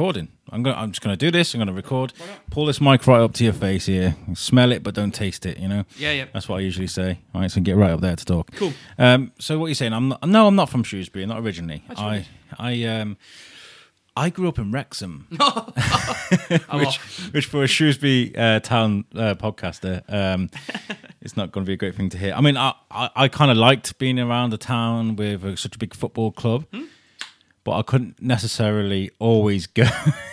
recording. I'm gonna. I'm just gonna do this. I'm gonna record. Pull this mic right up to your face here. Smell it, but don't taste it. You know. Yeah, yeah. That's what I usually say. All right, so get right up there to talk. Cool. Um, so what are you saying? I'm not, no, I'm not from Shrewsbury. Not originally. That's I. I, um, I grew up in Wrexham, which, off. which for a Shrewsbury uh, town uh, podcaster, um, it's not going to be a great thing to hear. I mean, I, I, I kind of liked being around the town with a, such a big football club, Hmm? But I couldn't necessarily always go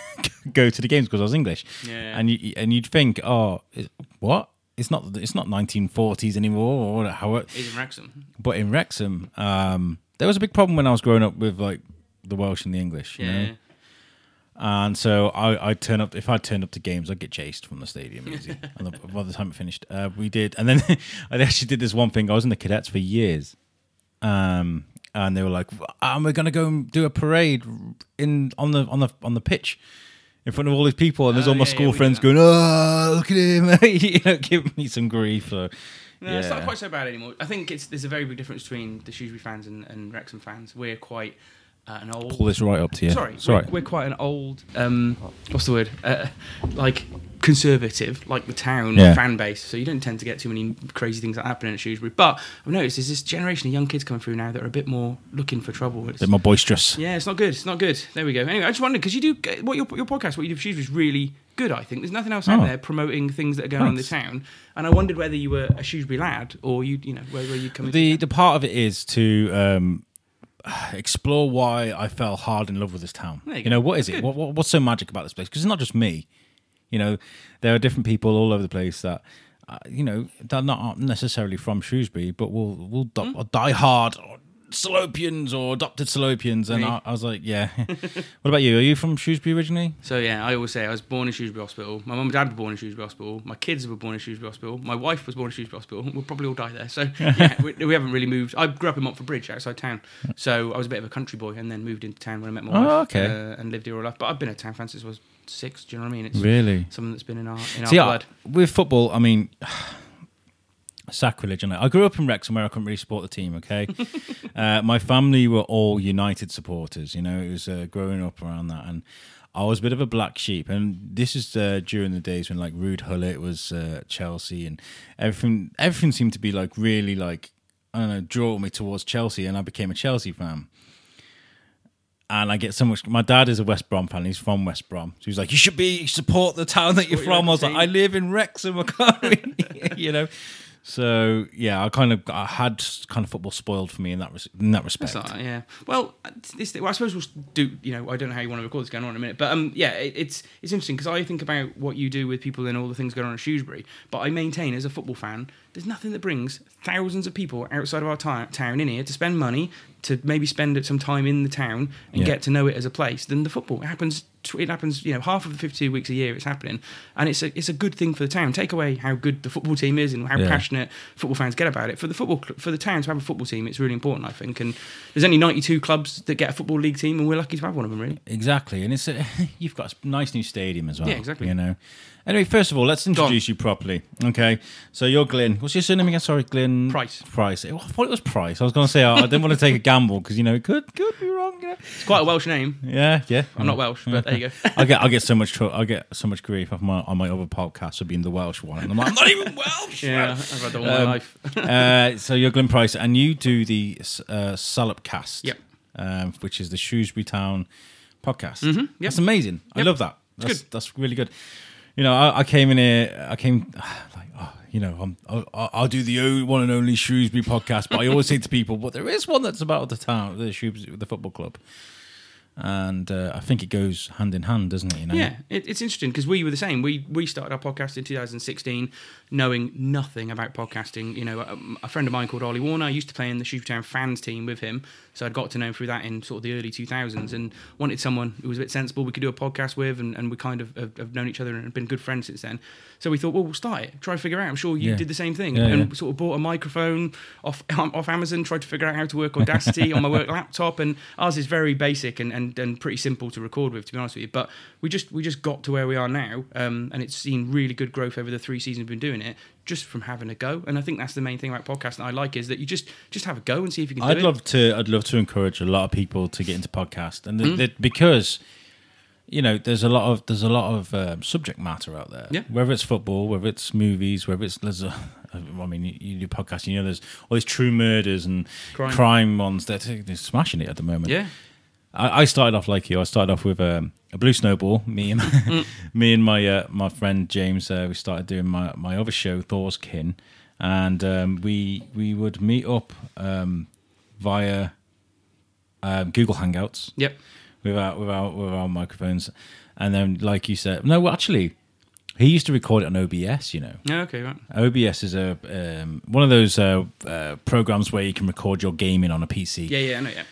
go to the games because I was English. Yeah. And you and you'd think, oh, is- what? It's not it's not 1940s anymore, or how it, He's in Wrexham. but in Wrexham, um, there was a big problem when I was growing up with like the Welsh and the English, you Yeah. know. And so I, I'd turn up if I turned up to games, I'd get chased from the stadium easy. and the, by the time it finished, uh, we did, and then I actually did this one thing. I was in the cadets for years, um, and they were like, "And we're gonna go and do a parade in on the on the on the pitch." In front of all these people, and there's Oh, all my yeah, school yeah, friends going, "Oh, look at him!" you know, giving me some grief. So, No, it's not quite so bad anymore. I think it's there's a very big difference between the Shrewsbury fans and, and Wrexham fans. We're quite uh, an old. Pull this right up to you. Sorry, sorry. We're, we're quite an old. Um, what's the word? Uh, like conservative, like the town Yeah. fan base. So you don't tend to get too many crazy things that happen at Shrewsbury. But I've noticed there's this generation of young kids coming through now that are a bit more looking for trouble. It's, a bit more boisterous. yeah, it's not good. It's not good. There we go. Anyway, I just wondered because you do what your your podcast, what you do for Shrewsbury is really good. I think there's nothing else out Oh. there promoting things that are going on in the town. And I wondered whether you were a Shrewsbury lad or you, you know, where where you come the the part of it is to um, explore why I fell hard in love with this town. You You, know, what is it? What, what, what's so magic about this place? Because it's not just me. You know, there are different people all over the place that. Uh, you know, they're not necessarily from Shrewsbury, but will will Hmm? die hard Salopians or adopted Salopians, and I, I was like, yeah. what about you? Are you from Shrewsbury originally? So yeah, I always say I was born in Shrewsbury Hospital. My mum and dad were born in Shrewsbury Hospital. My kids were born in Shrewsbury Hospital. My wife was born in Shrewsbury Hospital. We'll probably all die there. So yeah, we, we haven't really moved. I grew up in Montford Bridge, outside town. So I was a bit of a country boy, and then moved into town when I met my Oh, wife. okay. Uh, and lived here all life. But I've been a town fan since I was six. Do you know what I mean? It's Really? something that's been in our in our See, I, blood. with football, I mean, sacrilege. And I grew up in Wrexham where I couldn't really support the team. Okay, uh, my family were all United supporters. You know, it was uh, growing up around that, and I was a bit of a black sheep. And this is uh, during the days when like Ruud Gullit was uh, Chelsea, and everything. Everything seemed to be like really like I don't know, draw me towards Chelsea, and I became a Chelsea fan and I get so much. My dad is a West Brom fan. He's from West Brom, so he's like, "You should be support the town that you're from." I was like, "I live in Wrexham, I can't really," you know. So yeah, I kind of I had kind of football spoiled for me in that res- in that respect. Right, yeah. Well, this, well, I suppose we'll do. You know, I don't know how you want to record this going on in a minute, but um, yeah, it, it's it's interesting because I think about what you do with people and all the things going on at Shrewsbury. But I maintain, as a football fan, there's nothing that brings thousands of people outside of our ti- town in here to spend money to maybe spend some time in the town and Yeah. get to know it as a place than the football. It happens. It happens. You know, half of the 52 weeks a year it's happening, and it's a it's a good thing for the town. Take away how good the football team is and how Yeah. passionate football fans get about it. For the football for the town to have a football team, it's really important, I think. And there's only 92 clubs that get a football league team, and we're lucky to have one of them, really. Exactly, and it's a, you've got a nice new stadium as well. Yeah, exactly. You know. Anyway, first of all, let's introduce you properly. Okay, so you're Glyn. What's your surname again? Sorry, Glyn Price. Price. I thought it was Price. I was going to say I didn't want to take a gamble because you know it could could be wrong. You know? It's quite a Welsh name. Yeah, yeah. I'm not Welsh, but there you go. I get I get so much tr- I get so much grief off my on my other podcast for being the Welsh one, and I'm like I'm not even Welsh. yeah, I've had that all my Um, life. uh, so you're Glyn Price, and you do the uh, Salopcast, Yep. um, which is the Shrewsbury Town podcast. Mm-hmm. That's amazing. I love that. That's good. that's really good. You know, I, I came in here. I came like, oh, you know, I'm, I'll, I'll do the one and only Shrewsbury podcast, but I always say to people, but there is one that's about the town, the Shrewsbury, the football club, and uh, I think it goes hand in hand, doesn't it? You know? Yeah, it, it's interesting because we were the same. We we started our podcast in 2016, knowing nothing about podcasting. You know, um, a friend of mine called Ollie Warner I used to play in the Shrewsbury Town fans team with him, so I'd got to know him through that in sort of the early 2000s, and wanted someone who was a bit sensible we could do a podcast with, and, and we kind of have, have known each other and been good friends since then. So we thought, well, we'll start it, try to figure out. I'm sure you Yeah. did the same thing, Yeah, and yeah. sort of bought a microphone off off Amazon, tried to figure out how to work Audacity on my work laptop, and ours is very basic and, and, and pretty simple to record with, to be honest with you. But we just we just got to where we are now, um, and it's seen really good growth over the three seasons we've been doing it, just from having a go. And I think that's the main thing about podcasting I like is that you just just have a go and see if you can I'd it. love to. I'd love to encourage a lot of people to get into podcast, and th- because you know, there's a lot of there's a lot of um, subject matter out there. Yeah. Whether it's football, whether it's movies, whether it's there's a, I mean, you, you do podcasts, you know, there's all these true murders and Crime. crime, ones that they're smashing it at the moment. Yeah. I, I started off like you. I started off with um, a blue snowball. Me and Mm. me and my uh, my friend James. Uh, we started doing my, my other show, Thor's Kin, and um, we we would meet up um, via um, Google Hangouts Yep. without without without microphones, and then like you said, no, well, actually, he used to record it on OBS. You know, Yeah. Okay. Right. OBS is a um, one of those uh, uh, programs where you can record your gaming on a PC Yeah. Yeah. I know. Yeah.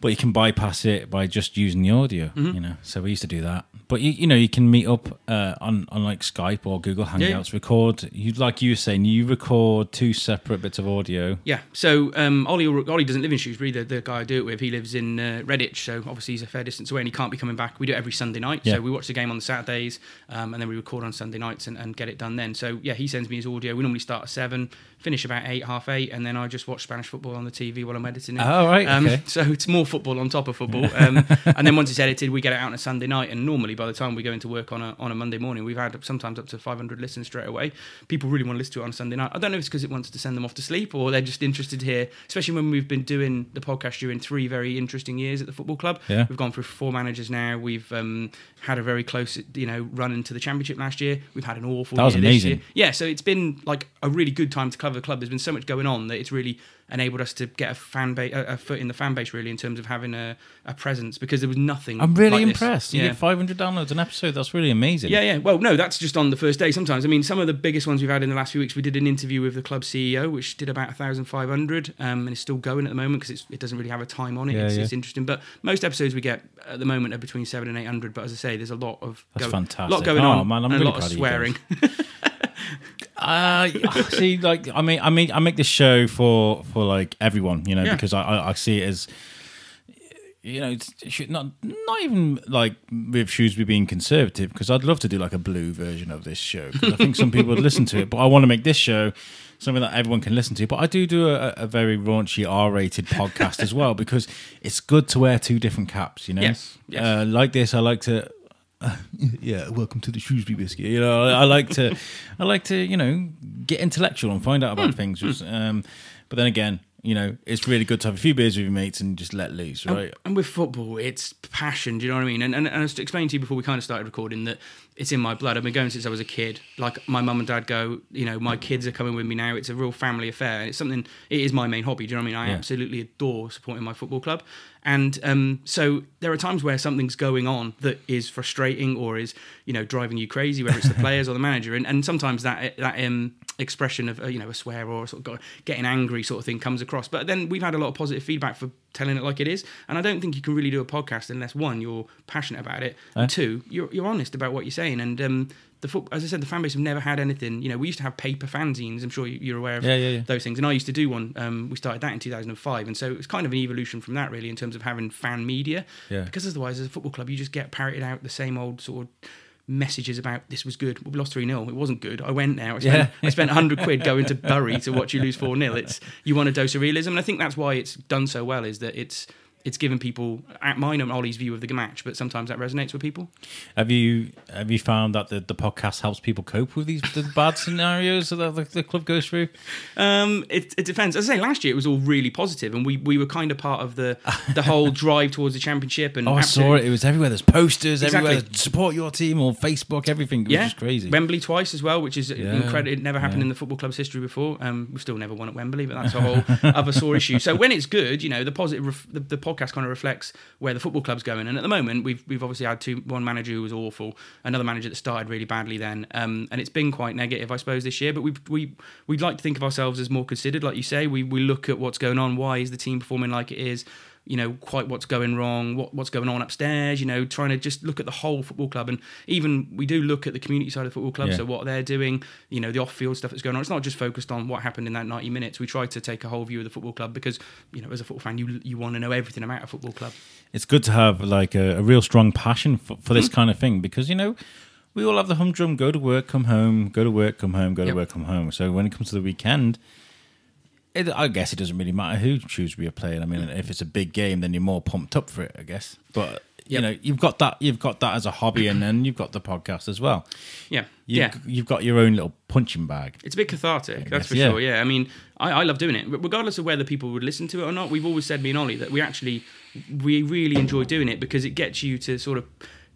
But you can bypass it by just using the audio you know so we used to do that but you, you know you can meet up uh, on on like skype or google hangouts Yeah, yeah. record you like you were saying you record two separate bits of audio Yeah. So um, Ollie, Ollie doesn't live in Shrewsbury. The, the guy I do it with, he lives in uh, Redditch. So obviously he's a fair distance away, and he can't be coming back. We do it every Sunday night. Yeah. So we watch the game on the Saturdays, um, and then we record on Sunday nights and, and get it done then. So yeah, he sends me his audio. We normally start at seven, finish about eight, half eight, and then I just watch Spanish football on the TV while I'm editing it. Oh, right, Um, okay. So it's more football on top of football. Um, and then once it's edited, we get it out on a Sunday night. And normally, by the time we go into work on a on a Monday morning, we've had sometimes up to 500 listens straight away. People really want to listen to it on a Sunday night. I don't know if it's because it wants to send them off to sleep or they're just interested here, especially when we've been doing the podcast during three very interesting years at the football club. Yeah. We've gone through four managers now. We've um, had a very close, you know, run into the championship last year. We've had an awful That was year this amazing. year. Yeah, so it's been like a really good time to cover the club. There's been so much going on that it's really enabled us to get a fan base, a, a foot in the fan base, really, in terms of having a, a presence because there was nothing. i'm really like impressed you Yeah. get 500 downloads an episode that's really amazing Yeah, yeah. Well, no, that's just on the first day. Sometimes, I mean, some of the biggest ones we've had in the last few weeks. We did an interview with the club CEO, which did about thousand five hundred, um, and it's still going at the moment because it doesn't really have a time on it. Yeah, it's, yeah. it's interesting, but most episodes we get at the moment are between seven and eight hundred. But as I say, there's a lot of That's go- fantastic. lot going Oh, on, man, I'm and really a lot of you swearing. Uh, see, like I mean, I mean, I make this show for for like everyone, you know, Yeah. because I, I I see it as you know, it's, not not even like with Shrewsbury being conservative, because I'd love to do like a blue version of this show. I think some people would listen to it, but I want to make this show something that everyone can listen to. But I do do a, a very raunchy R-rated podcast as well because it's good to wear two different caps. You know, Yes, yes. Uh, like this, I like to. yeah, welcome to the Shrewsbury biscuit. You know, I, I like to, I like to, you know, get intellectual and find out Hmm. about things. Um, but then again, you know, it's really good to have a few beers with your mates and just let loose, right? And with football, it's passion. Do you know what I mean? And, and, and I was explaining to you before we kind of started recording that it's in my blood. I've been going since I was a kid. Like my mum and dad go, you know, my kids are coming with me now. It's a real family affair. And it's something, it is my main hobby. Do you know what I mean? I Yeah. absolutely adore supporting my football club. And um, so there are times where something's going on that is frustrating or is, you know, driving you crazy, whether it's the players or the manager. And, and sometimes that, that um, expression of, uh, you know, a swear or sort of getting angry sort of thing comes across. But then we've had a lot of positive feedback for telling it like it is. And I don't think you can really do a podcast unless one, you're passionate about it, Eh? and two, you're, you're honest about what you're saying. And um, the foot, as I said, the fan base have never had anything. You know, we used to have paper fanzines. I'm sure you- you're aware of Yeah, yeah, yeah. those things. And I used to do one. Um, we started that in 2005, and so it's kind of an evolution from that, really, in terms of having fan media. Yeah. Because otherwise, as a football club, you just get parroted out the same old sort of messages about this was good. Well, we lost 3 0. It wasn't good. I went now. I spent, Yeah. I spent 100 quid going to Bury to watch you lose 4 0. It's You want a dose of realism. And I think that's why it's done so well, is that it's it's given people at mine and Ollie's view of the match, but sometimes that resonates with people. Have you have you found that the, the podcast helps people cope with these the bad scenarios that the, the club goes through? Um, it, it depends. As I say, last year it was all really positive, and we, we were kind of part of the the whole drive towards the championship. And Oh, I saw it. It was everywhere. There's posters Exactly. everywhere. Support your team on Facebook. Everything. It was Yeah, just crazy. Wembley twice as well, which is Yeah, incredible. It never happened yeah. in the football club's history before. Um, we've still never won at Wembley, but that's a whole other sore issue. So when it's good, you know, the positive, the, the podcast kind of reflects where the football club's going. And at the moment, we've we've obviously had two, one manager who was awful, another manager that started really badly then, um, and it's been quite negative, I suppose, this year. But we we we'd like to think of ourselves as more considered, like you say. We we look at what's going on. Why is the team performing like it is? You know, quite what's going wrong, what what's going on upstairs, you know, trying to just look at the whole football club. And even we do look at the community side of the football club, Yeah. so what they're doing, you know, the off field stuff that's going on. It's not just focused on what happened in that 90 minutes. We try to take a whole view of the football club because, you know, as a football fan, you you want to know everything about a football club. it's good to have like a, a real strong passion for, for this mm. kind of thing because you know we all have the humdrum go to work come home go to work come home go to Yep. work come home so when it comes to the weekend it, i guess it doesn't really matter who chooses shrewsbury are playing i mean if it's a big game then you're more pumped up for it i guess but you Yep. know you've got that you've got that as a hobby, and then you've got the podcast as well. Yeah, You've, yeah. you've got your own little punching bag. It's a bit cathartic, that's for yeah. sure. Yeah, I mean, I, I love doing it, regardless of whether people would listen to it or not. We've always said, me and Ollie, that we actually we really enjoy doing it because it gets you to sort of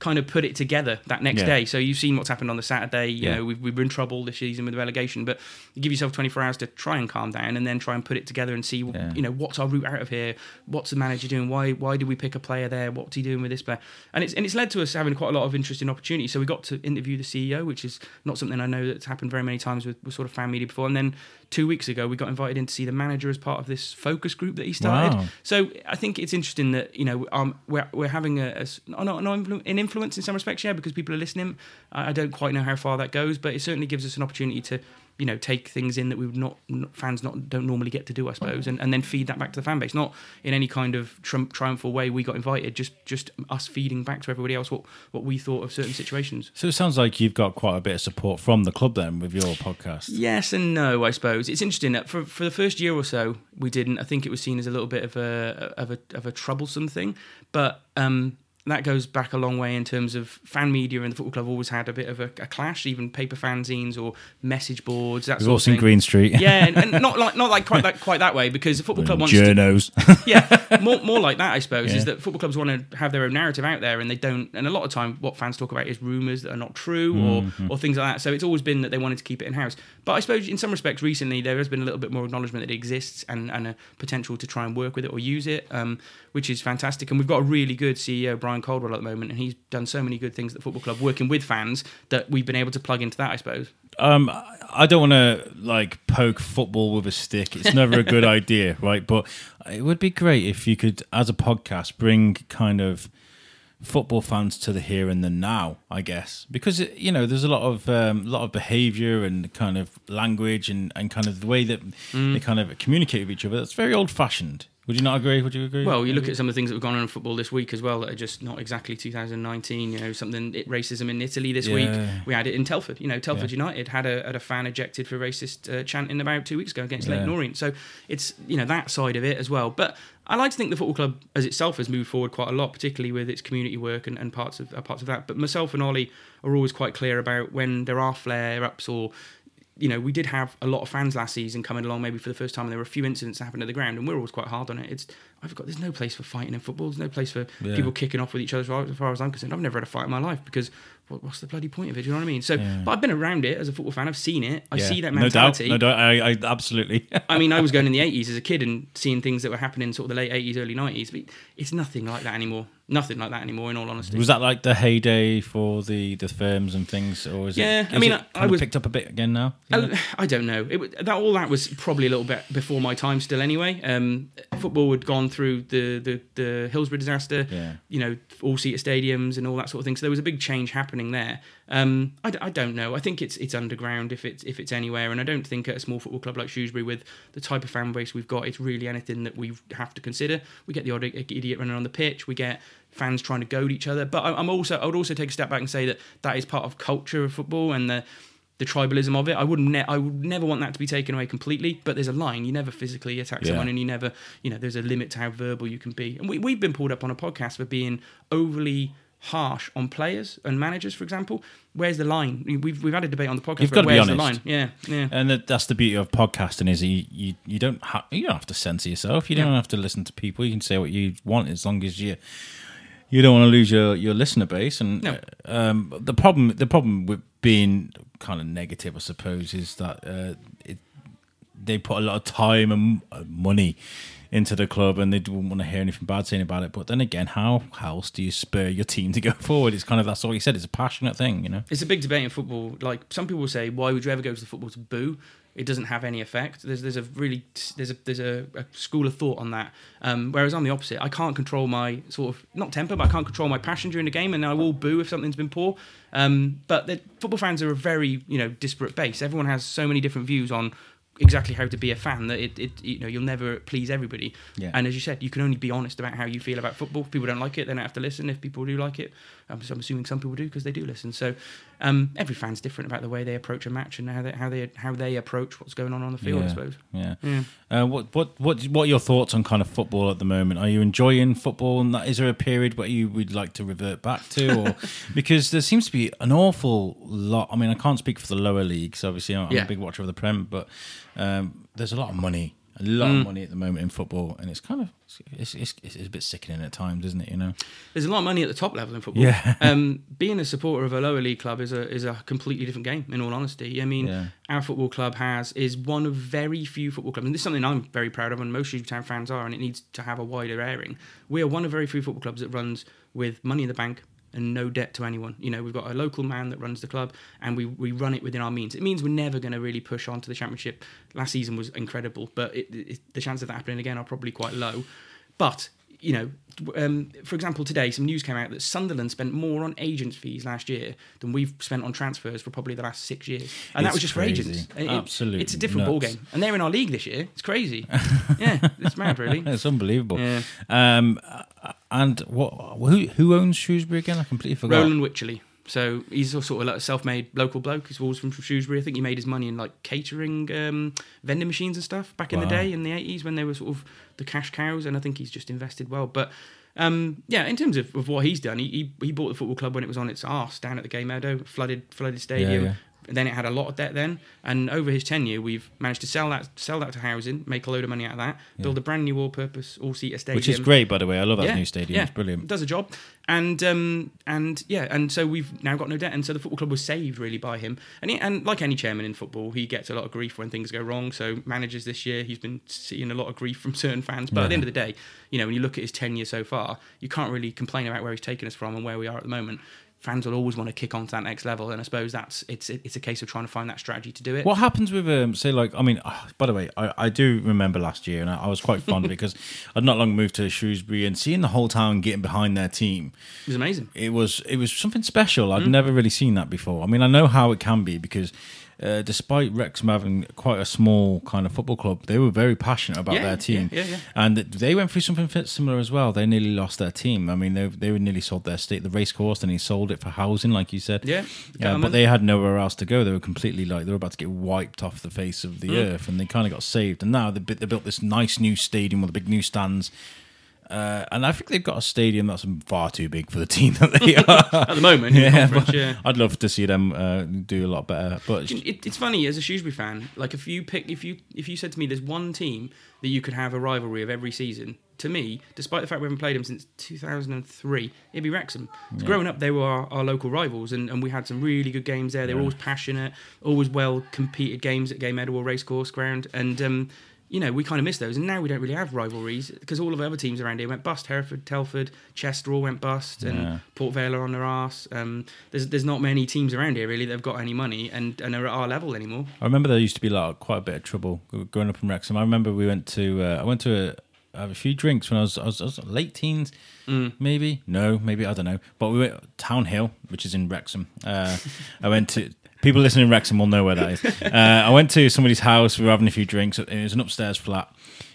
kind of put it together that next Yeah. day. So you've seen what's happened on the Saturday. You Yeah. know, we've, we've been in trouble this season with the relegation, but you give yourself 24 hours to try and calm down and then try and put it together and see, Yeah. you know, what's our route out of here? What's the manager doing? Why why did we pick a player there? What's he doing with this player? And it's and it's led to us having quite a lot of interesting opportunities. So we got to interview the CEO, which is not something I know that's happened very many times with, with sort of fan media before. And then two weeks ago, we got invited in to see the manager as part of this focus group that he started. Wow. So I think it's interesting that you know um, we're we're having a, a no, no an influence in some respects, yeah, because people are listening. I, I don't quite know how far that goes, but it certainly gives us an opportunity to you know take things in that we would not fans not don't normally get to do, I suppose, and, and then feed that back to the fan base. Not in any kind of tri- triumphal way. We got invited, just just us feeding back to everybody else what what we thought of certain situations. So it sounds like you've got quite a bit of support from the club then with your podcast. Yes and no, I suppose. It's interesting that for, for the first year or so, we didn't. I think it was seen as a little bit of a of a of a troublesome thing, but um, that goes back a long way in terms of fan media and the football club always had a bit of a, a clash, even paper fanzines or message boards. That We've all seen. Green Street. Yeah, and, and not like not like quite that quite that way because the football club wants to Journos. yeah, more, more like that, I suppose, Yeah. is that football clubs want to have their own narrative out there, and they don't. And a lot of time, what fans talk about is rumours that are not true, or Mm-hmm. or things like that. So it's always been that they wanted to keep it in house. But I suppose in some respects, recently there has been a little bit more acknowledgement that it exists and and a potential to try and work with it or use it, um, which is fantastic. And we've got a really good CEO, Brian Caldwell, at the moment, and he's done so many good things at the football club, working with fans that we've been able to plug into that. I suppose. um, I don't want to like poke football with a stick. It's never a good idea, right? But it would be great if you could, as a podcast, bring kind of football fans to the here and the now. I guess because you know there's a lot of um, lot of behaviour and kind of language and, and kind of the way that Mm. they kind of communicate with each other. That's very old fashioned. Would you not agree? Would you agree? Well, you look at some of the things that have gone on in football this week as well that are just not exactly 2019. You know, something it, racism in Italy this week. We had it in Telford. You know, Telford Yeah. United had a had a fan ejected for racist uh, chanting about two weeks ago against Yeah. Leyton Orient. So it's you know that side of it as well. But I like to think the football club as itself has moved forward quite a lot, particularly with its community work and, and parts of uh, parts of that. But myself and Ollie are always quite clear about when there are flare ups or you know, we did have a lot of fans last season coming along, maybe for the first time, and there were a few incidents that happened at the ground, and we're always quite hard on it. It's I've got there's no place for fighting in football. There's no place for Yeah. people kicking off with each other. As far, as far as I'm concerned, I've never had a fight in my life because what, what's the bloody point of it? Do you know what I mean? So, Yeah. but I've been around it as a football fan. I've seen it. I Yeah. see that mentality. No doubt. No doubt. I, I absolutely. I mean, I was going in the 80s as a kid and seeing things that were happening in sort of the late 80s, early 90s, but it's nothing like that anymore. Nothing like that anymore, in all honesty. Was that like the heyday for the the firms and things, or is Yeah, it? I mean, I- I was- picked up a bit again now. I, I don't know. It, that all that was probably a little bit before my time. Still, anyway. Um, football had gone through the the, the Hillsborough disaster. Yeah. You know, all seater stadiums and all that sort of thing. So there was a big change happening there. Um, I, d- I don't know. I think it's it's underground if it's if it's anywhere, and I don't think at a small football club like Shrewsbury with the type of fan base we've got, it's really anything that we have to consider. We get the odd idiot running on the pitch. We get fans trying to goad each other. But I- I'm also I would also take a step back and say that that is part of culture of football and the the tribalism of it. I wouldn't. Ne- I would never want that to be taken away completely. But there's a line. You never physically attack Yeah. someone, and you never, you know, there's a limit to how verbal you can be. And we we've been pulled up on a podcast for being overly harsh on players and managers, for example. Where's the line? We've we've had a debate on the podcast. You've got to be where's the honest. line? Yeah, yeah. And that, that's the beauty of podcasting is you you, you don't ha- you don't have to censor yourself. You don't have to listen to people. You can say what you want as long as you you don't want to lose your, your listener base. And No. um, the problem the problem with being kind of negative, I suppose, is that uh, it, they put a lot of time and uh, money into the club, and they don't want to hear anything bad saying about it. But then again, how else do you spur your team to go forward? It's kind of that's all you said. It's a passionate thing, you know. It's a big debate in football. Like some people say, why would you ever go to the football to boo? It doesn't have any effect. There's there's a really there's a there's a, a school of thought on that. Um, whereas I'm the opposite. I can't control my sort of not temper, but I can't control my passion during the game, and I will boo if something's been poor. Um, but the, football fans are a very you know disparate base. Everyone has so many different views on exactly how to be a fan. That it, it you know you'll never please everybody. Yeah. And as you said, you can only be honest about how you feel about football. If people don't like it, they don't have to listen. If people do like it, um, I'm, I'm assuming some people do because they do listen. So um, every fan's different about the way they approach a match and how they how they how they approach what's going on on the field. I suppose. Yeah. Yeah. Uh, what what what what are your thoughts on kind of football at the moment? Are you enjoying football? And that, is there a period where you would like to revert back to, or because there seems to be an awful lot. I mean, I can't speak for the lower leagues. Obviously, I'm Yeah. a big watcher of the Prem, but um, there's a lot of money, a lot Mm. of money at the moment in football, and it's kind of it's, it's, it's a bit sickening at times, isn't it? You know? There's a lot of money at the top level in football. Yeah. um, being a supporter of a lower league club is a is a completely different game. In all honesty, I mean, Yeah. our football club has is one of very few football clubs, and this is something I'm very proud of, and most Town fans are, and it needs to have a wider airing. We are one of very few football clubs that runs with money in the bank and no debt to anyone. You know, we've got a local man that runs the club, and we, we run it within our means. It means we're never going to really push on to the championship. Last season was incredible, but it, it, the chances of that happening again are probably quite low. But you know, um, for example, today some news came out that Sunderland spent more on agents' fees last year than we've spent on transfers for probably the last six years, and that was just crazy. for agents. It- it- Absolutely it's a different ball game, and they're in our league this year. It's crazy. yeah, it's mad, really. It's unbelievable. Yeah. Um, and what who who owns Shrewsbury again? I completely forgot. Roland Wycherley. So he's a sort of like a self-made local bloke. He's always from Shrewsbury. I think he made his money in like catering, um, vending machines and stuff back in the day in the eighties when they were sort of the cash cows. And I think he's just invested well. But um, yeah, in terms of, of what he's done, he, he he bought the football club when it was on its arse down at the Gay Meadow, flooded flooded stadium. yeah. And then it had a lot of debt then, and over his tenure, we've managed to sell that sell that to housing, make a load of money out of that, build a brand new all-purpose all-seater stadium, Which is great, by the way. I love that new stadium. It's brilliant. Does a job, and um, and yeah, and so we've now got no debt, and so the football club was saved really by him. And he, and like any chairman in football, he gets a lot of grief when things go wrong. So managers this year, he's been seeing a lot of grief from certain fans. But at the end of the day, you know, when you look at his tenure so far, you can't really complain about where he's taken us from and where we are at the moment. Fans will always want to kick on to that next level, and I suppose that's it's it's a case of trying to find that strategy to do it. What happens with um, say like I mean, ah, by the way, I, I do remember last year, and I, I was quite fond because I'd not long moved to Shrewsbury and seeing the whole town getting behind their team. It was amazing. It was it was something special. Mm. I'd never really seen that before. I mean, I know how it can be because. Uh, despite Wrexham having quite a small kind of football club, they were very passionate about Yeah, their team, yeah, yeah, and they went through something similar as well. They nearly lost their team. I mean, they they were nearly sold their state, the race course, and he sold it for housing, like you said. Yeah, Yeah, but they had nowhere else to go. They were completely like they were about to get wiped off the face of the Mm. earth, and they kind of got saved. And now they they built this nice new stadium with the big new stands. Uh, and I think they've got a stadium that's far too big for the team that they are. At the moment, yeah, yeah. I'd love to see them uh, do a lot better. But it, it's funny as a Shrewsbury fan. Like if you pick, if you if you said to me, there's one team that you could have a rivalry of every season. To me, despite the fact we haven't played them since 2003, it'd be Wrexham. 'Cause Growing up, they were our, our local rivals, and, and we had some really good games there. They were Yeah. always passionate, always well competed games at Game or Racecourse Ground, and um, you know we kind of miss those. And now we don't really have rivalries because all of the other teams around here went bust. Hereford, Telford, Chester all went bust, and Yeah. Port Vale are on their arse. Um, there's there's not many teams around here really that have got any money and, and are at our level anymore. I remember there used to be like quite a bit of trouble growing up in Wrexham. I remember we went to uh, I went to a, have a few drinks when I was I was, I was late teens, Mm. maybe no, maybe I don't know. But we went Town Hill, which is in Wrexham. Uh, I went to. People listening in Wrexham will know where that is. Uh, I went to somebody's house. We were having a few drinks. It was an upstairs flat,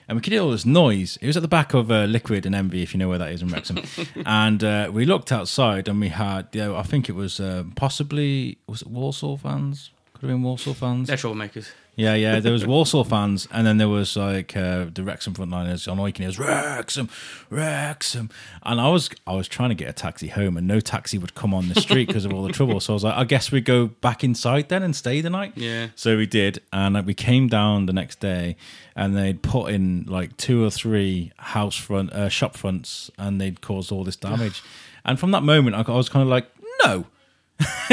and we could hear all this noise. It was at the back of uh, Liquid and Envy, if you know where that is in Wrexham. and uh, we looked outside, and we had, you know, I think it was uh, possibly was it Walsall fans? Could have been Walsall fans. They're troublemakers. Yeah, yeah. There was Walsall fans, and then there was like uh, the Wrexham frontliners on all you can hear was Wrexham, Wrexham, and I was I was trying to get a taxi home, and no taxi would come on the street because of all the trouble. So I was like, I guess we go back inside then and stay the night. Yeah. So we did, and we came down the next day, and they'd put in like two or three house front uh, shop fronts, and they'd caused all this damage. and from that moment, I, I was kind of like, no.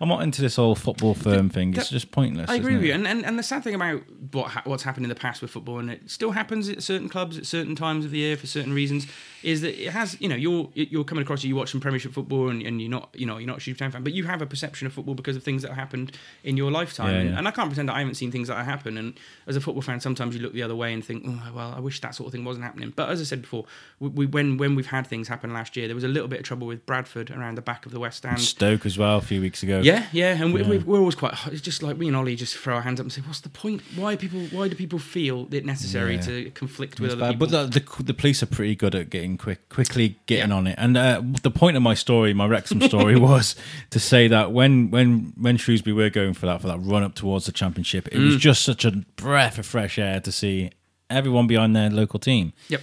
I'm not into this whole football firm thing. It's that- just pointless. I agree with you, and, and and the sad thing about what ha- what's happened in the past with football, and it still happens at certain clubs at certain times of the year for certain reasons, is that it has you know you're you're coming across you watch some Premiership football and, and you're not you know you're not a Shrewsbury Town fan, but you have a perception of football because of things that have happened in your lifetime, Yeah, and, yeah. and I can't pretend that I haven't seen things that have happened. And as a football fan, sometimes you look the other way and think, oh, well, I wish that sort of thing wasn't happening. But as I said before, we, we when when we've had things happen last year, there was a little bit of trouble with Bradford around the back of the West Stand. Stoke as well a few weeks ago. Yeah, yeah, and we, Yeah. We, we're always quite. It's just like me and Ollie just throw our hands up and say, "What's the point? Why are people? Why do people feel it necessary to conflict with It's other bad, people?" but the, the the police are pretty good at getting quick, quickly getting on it. And uh, the point of my story, my Wrexham story, was to say that when when when Shrewsbury were going for that for that run up towards the championship, it Mm. was just such a breath of fresh air to see everyone behind their local team. yep.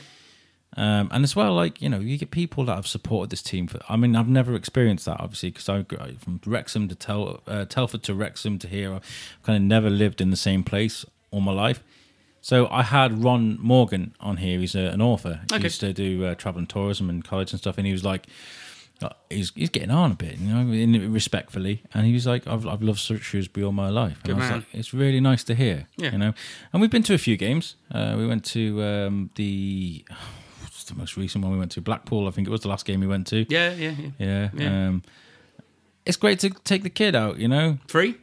Um, and as well, like you know, you get people that have supported this team for. I mean, I've never experienced that, obviously, because I grew- from Wrexham to Tel, uh, Telford to Wrexham to here. I've kind of never lived in the same place all my life. So I had Ron Morgan on here. He's a, an author. He Okay. used to do uh, travel and tourism and college and stuff. And he was like, uh, he's he's getting on a bit, you know, in, respectfully. And he was like, I've I've loved Shrewsbury all my life. And Good I was man. like, it's really nice to hear. Yeah. You know, and we've been to a few games. Uh, we went to um, the what's the most recent one we went to Blackpool. I think it was the last game we went to. Yeah, yeah, yeah. Yeah. Yeah. Um, it's great to take the kid out. You know. Free.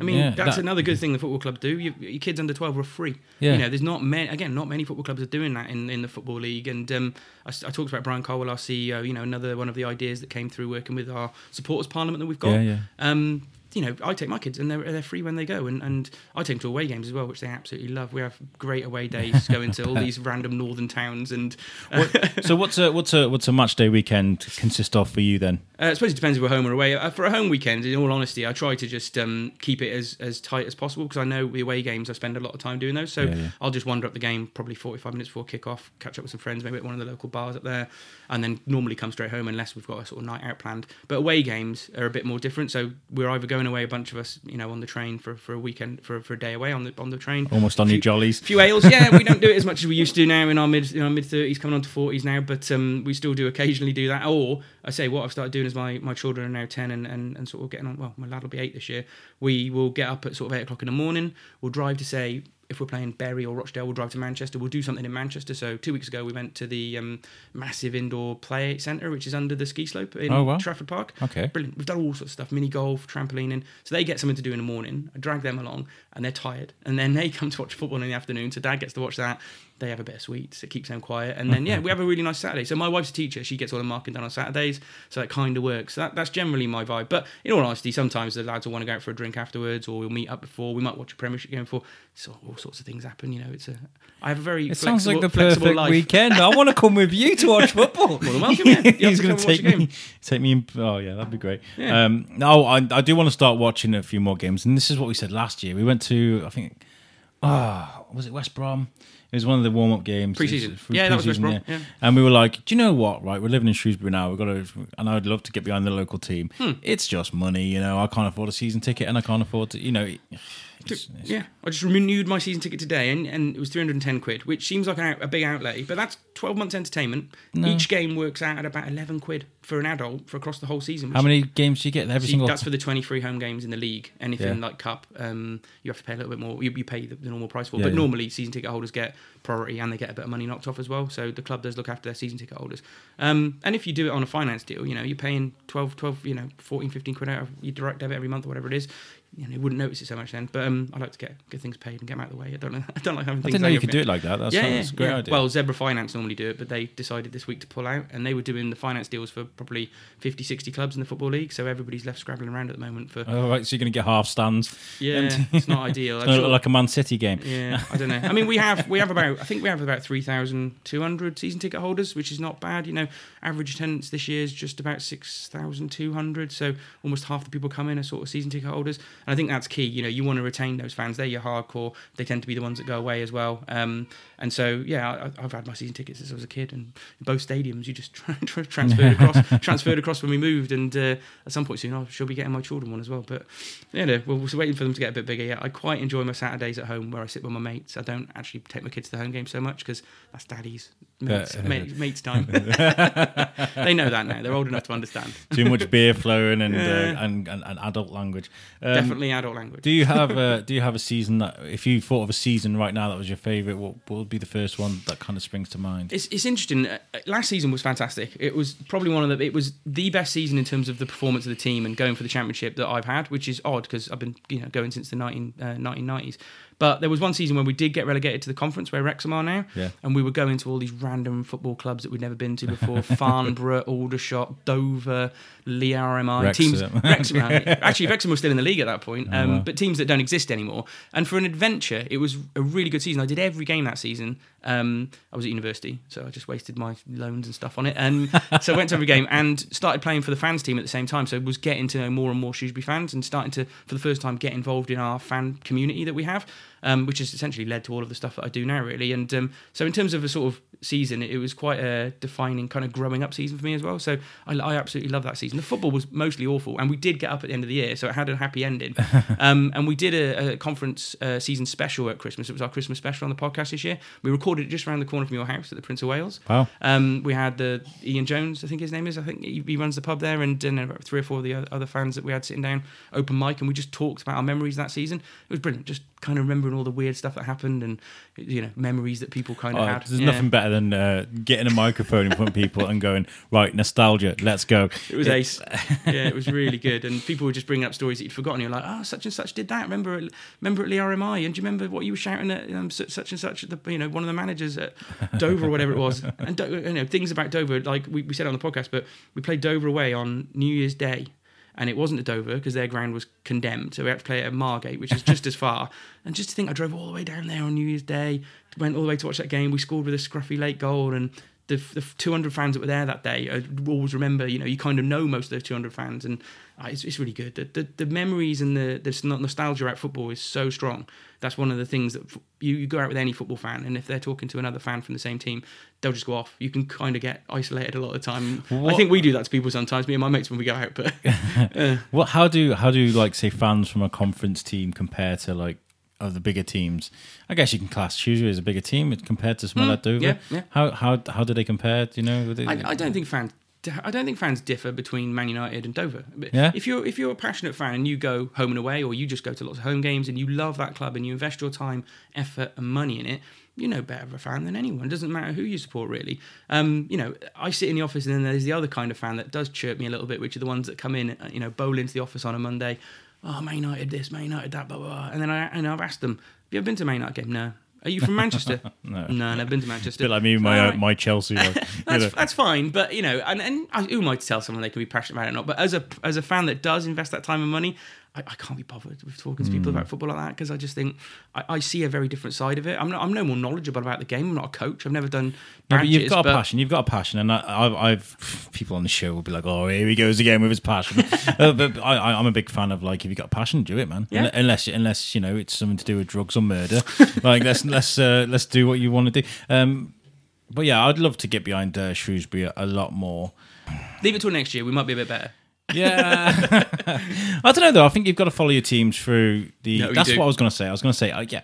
I mean, Yeah, that's that- another good thing the football club do. You, your kids under twelve are free. Yeah. You know, there's not many. Again, not many football clubs are doing that in, in the football league. And um, I, I talked about Brian Caldwell, our CEO. You know, another one of the ideas that came through working with our supporters parliament that we've got. Yeah, yeah. Um, you know, I take my kids and they're, they're free when they go, and, and I take them to away games as well, which they absolutely love. We have great away days going to all these random northern towns, and uh, so what's a what's a what's a match day weekend consist of for you then? uh, I suppose it depends if we're home or away. Uh, for a home weekend, in all honesty, I try to just um, keep it as, as tight as possible because I know the away games I spend a lot of time doing those. So Yeah, yeah. I'll just wander up the game probably 45 minutes before kick off, catch up with some friends, maybe at one of the local bars up there, and then normally come straight home unless we've got a sort of night out planned. But away games are a bit more different. So we're either going away, a bunch of us, you know, on the train for, for a weekend, for, for a day away on the on the train. Almost on your Few- jollies. few ales. Yeah, we don't do it as much as we used to now in our mid in our mid thirties, coming on to forties now. But um, we still do occasionally do that. Or I say what I've started doing is my, my children are now ten and, and, and sort of getting on. Well, my lad will be eight this year. We will get up at sort of eight o'clock in the morning. We'll drive to say. If we're playing Bury or Rochdale, we'll drive to Manchester. We'll do something in Manchester. So two weeks ago, we went to the um, massive indoor play centre, which is under the ski slope in Oh, wow. Trafford Park. Okay. Brilliant. We've done all sorts of stuff, mini golf, trampolining. So they get something to do in the morning. I drag them along and they're tired. And then they come to watch football in the afternoon. So dad gets to watch that. They have a bit of sweets. It keeps them quiet. And then, yeah, we have a really nice Saturday. So my wife's a teacher. She gets all the marking done on Saturdays. So it kind of works. That, that's generally my vibe. But in all honesty, sometimes the lads will want to go out for a drink afterwards or we'll meet up before. We might watch a Premiership game before. So all sorts of things happen. You know, it's a, I have a very It sounds like the flexible perfect life. weekend. I want to come with you to watch football. Than welcome, yeah. He's going to take me, take me. In, oh yeah, that'd be great. Yeah. Um, no, I, I do want to start watching a few more games, and this is what we said last year. We went to, I think, ah, was it West Brom? It was one of the warm up games. Pre-season. Yeah, that was West pre-season, yeah. And we were like, do you know what? Right, we're living in Shrewsbury now. We've got to, and I'd love to get behind the local team. Hmm. It's just money, you know. I can't afford a season ticket, and I can't afford to, you know. It's, it's- Yeah, I just renewed my season ticket today, and, and it was 310 quid, which seems like out, a big outlay, but that's 12 months entertainment. No. Each game works out at about 11 quid for an adult for across the whole season. How many games do you get? Every See, single. that's for the 23 home games in the league. Anything Yeah. like cup, um, you have to pay a little bit more. You, you pay the, the normal price for, Yeah, but yeah. normally season ticket holders get priority and they get a bit of money knocked off as well. So the club does look after their season ticket holders. Um, and if you do it on a finance deal, you know you're paying 12, 12, you know 14, 15 quid out of your direct debit every month or whatever it is. You know, you wouldn't notice it so much then. But um, I like to get get things paid and get them out of the way. I don't know. I don't like having I didn't know you could do it like that. That's, Yeah, yeah, that's a great yeah. idea. Well, Zebra Finance normally do it, but they decided this week to pull out, and they were doing the finance deals for probably 50, 60 clubs in the football league. So everybody's left scrabbling around at the moment for. Oh, right, so you're going to get half stands. yeah, and- it's not ideal. It's I'm going to sure- look like a Man City game. yeah, I don't know. I mean, we have we have about I think we have about three thousand two hundred season ticket holders, which is not bad. You know, average attendance this year is just about six thousand two hundred. So almost half the people come in are sort of season ticket holders, and I think that's key. You know, you want to retain those fans. They're your hardcore. They tend to be the ones that go away as well. Um, and so yeah, I, I've had my season tickets since I was a kid, and both stadiums you just tra- tra- transferred across transferred across when we moved, and uh, at some point soon I shall be getting my children one as well. But yeah, no, we're, we're waiting for them to get a bit bigger. Yeah, I quite enjoy my Saturdays at home where I sit with my mates. I don't actually take my kids to the home game so much because that's daddy's mates, Uh, mate, mates time. they know that now. They're old enough to understand. Too much beer flowing and, Yeah. uh, and, and and adult language. Um, definitely adult language. Do you have a Do you have a season that, if you thought of a season right now that was your favorite, what, what would be the first one that kind of springs to mind? It's, it's interesting. Uh, last season was fantastic. It was probably one of the. It was the best season in terms of the performance of the team and going for the championship that I've had, which is odd because I've been you know going since the 19, uh, 1990s. But there was one season when we did get relegated to the conference where Wrexham are now, Yeah. and we were going to all these random football clubs that we'd never been to before: Farnborough, Aldershot, Dover, Leigh RMI Wrexham. teams. Wrexham, actually, Wrexham was still in the league at that point, um, wow. but teams that don't exist anymore. And for an adventure, it was a really good season. I did every game that season. Um, I was at university, so I just wasted my loans and stuff on it. And so I went to every game and started playing for the fans team at the same time. So was getting to know more and more Shrewsbury fans and starting to, for the first time, get involved in our fan community that we have, um, which has essentially led to all of the stuff that I do now, really. And um, so in terms of a sort of season, it was quite a defining kind of growing up season for me as well. So I, I absolutely love that season. The football was mostly awful, and we did get up at the end of the year, so it had a happy ending. um, and we did a, a conference uh, season special at Christmas. It was our Christmas special on the podcast this year. We recorded it just around the corner from your house at the Prince of Wales. Wow. Um, we had the Ian Jones, I think his name is. I think he, he runs the pub there, and, and about three or four of the other fans that we had sitting down, open mic, and we just talked about our memories that season. It was brilliant, just kind of remembering all the weird stuff that happened, and you know memories that people kind of Oh, had. there's Yeah. nothing better than uh, getting a microphone in front of people and going, right, nostalgia, let's go. It was ace. yeah, it was really good. And people were just bringing up stories that you'd forgotten. You're like, oh, such and such did that. Remember, at, remember at Leigh RMI? And do you remember what you were shouting at um, such, such and such? At the, you know, one of the managers at Dover or whatever it was. And Do- you know, things about Dover, like we, we said on the podcast, but we played Dover away on New Year's Day. And it wasn't at Dover because their ground was condemned. So we had to play it at Margate, which is just as far. And just to think, I drove all the way down there on New Year's Day, went all the way to watch that game. We scored with a scruffy late goal. And the, the 200 fans that were there that day, I always remember, you know, you kind of know most of those 200 fans. And uh, it's, it's really good. The, the, the memories and the, the nostalgia at football is so strong. That's one of the things that you, you go out with any football fan, and if they're talking to another fan from the same team, they'll just go off. You can kind of get isolated a lot of the time. I think we do that to people sometimes, me and my mates when we go out. But uh, What? How do how do like say fans from a conference team compare to like other bigger teams? I guess you can class Shrewsbury as a bigger team compared to Dover. Hmm. yeah, yeah. How how how do they compare? Do you know? I, I don't think fans. I don't think fans differ between Man United and Dover. Yeah? If you're if you're a passionate fan and you go home and away, or you just go to lots of home games and you love that club and you invest your time, effort, and money in it, you know better of a fan than anyone. It doesn't matter who you support really. Um, you know, I sit in the office and then there's the other kind of fan that does chirp me a little bit, which are the ones that come in, uh, you know, bowl into the office on a Monday. Oh, Man United this, Man United that, blah blah. blah. And then I and I've asked them, "Have you ever been to a Man United game?" No. Are you from Manchester? No. No, I've never been to Manchester. bit like me, my uh, my Chelsea. Like, That's know. that's fine, but you know, and and I, who am I to tell someone they can be passionate about it or not? But as a as a fan that does invest that time and money, I, I can't be bothered with talking to Hmm. people about football like that because I just think I, I see a very different side of it. I'm not I'm no more knowledgeable about the game. I'm not a coach. I've never done. You've got a passion. You've got a passion, and I, I've, I've people on the show will be like, "Oh, here he goes again with his passion." uh, but I, I, I'm a big fan of like, if you have got a passion, do it, man. Yeah. Un- Unless, unless you know it's something to do with drugs or murder. like, let's let's uh, let's do what you want to do. Um, but yeah, I'd love to get behind uh, Shrewsbury a, a lot more. Leave it till next year. We might be a bit better. Yeah, I don't know though. I think you've got to follow your team through the. No, you that's do. what I was going to say. I was going to say, uh, yeah,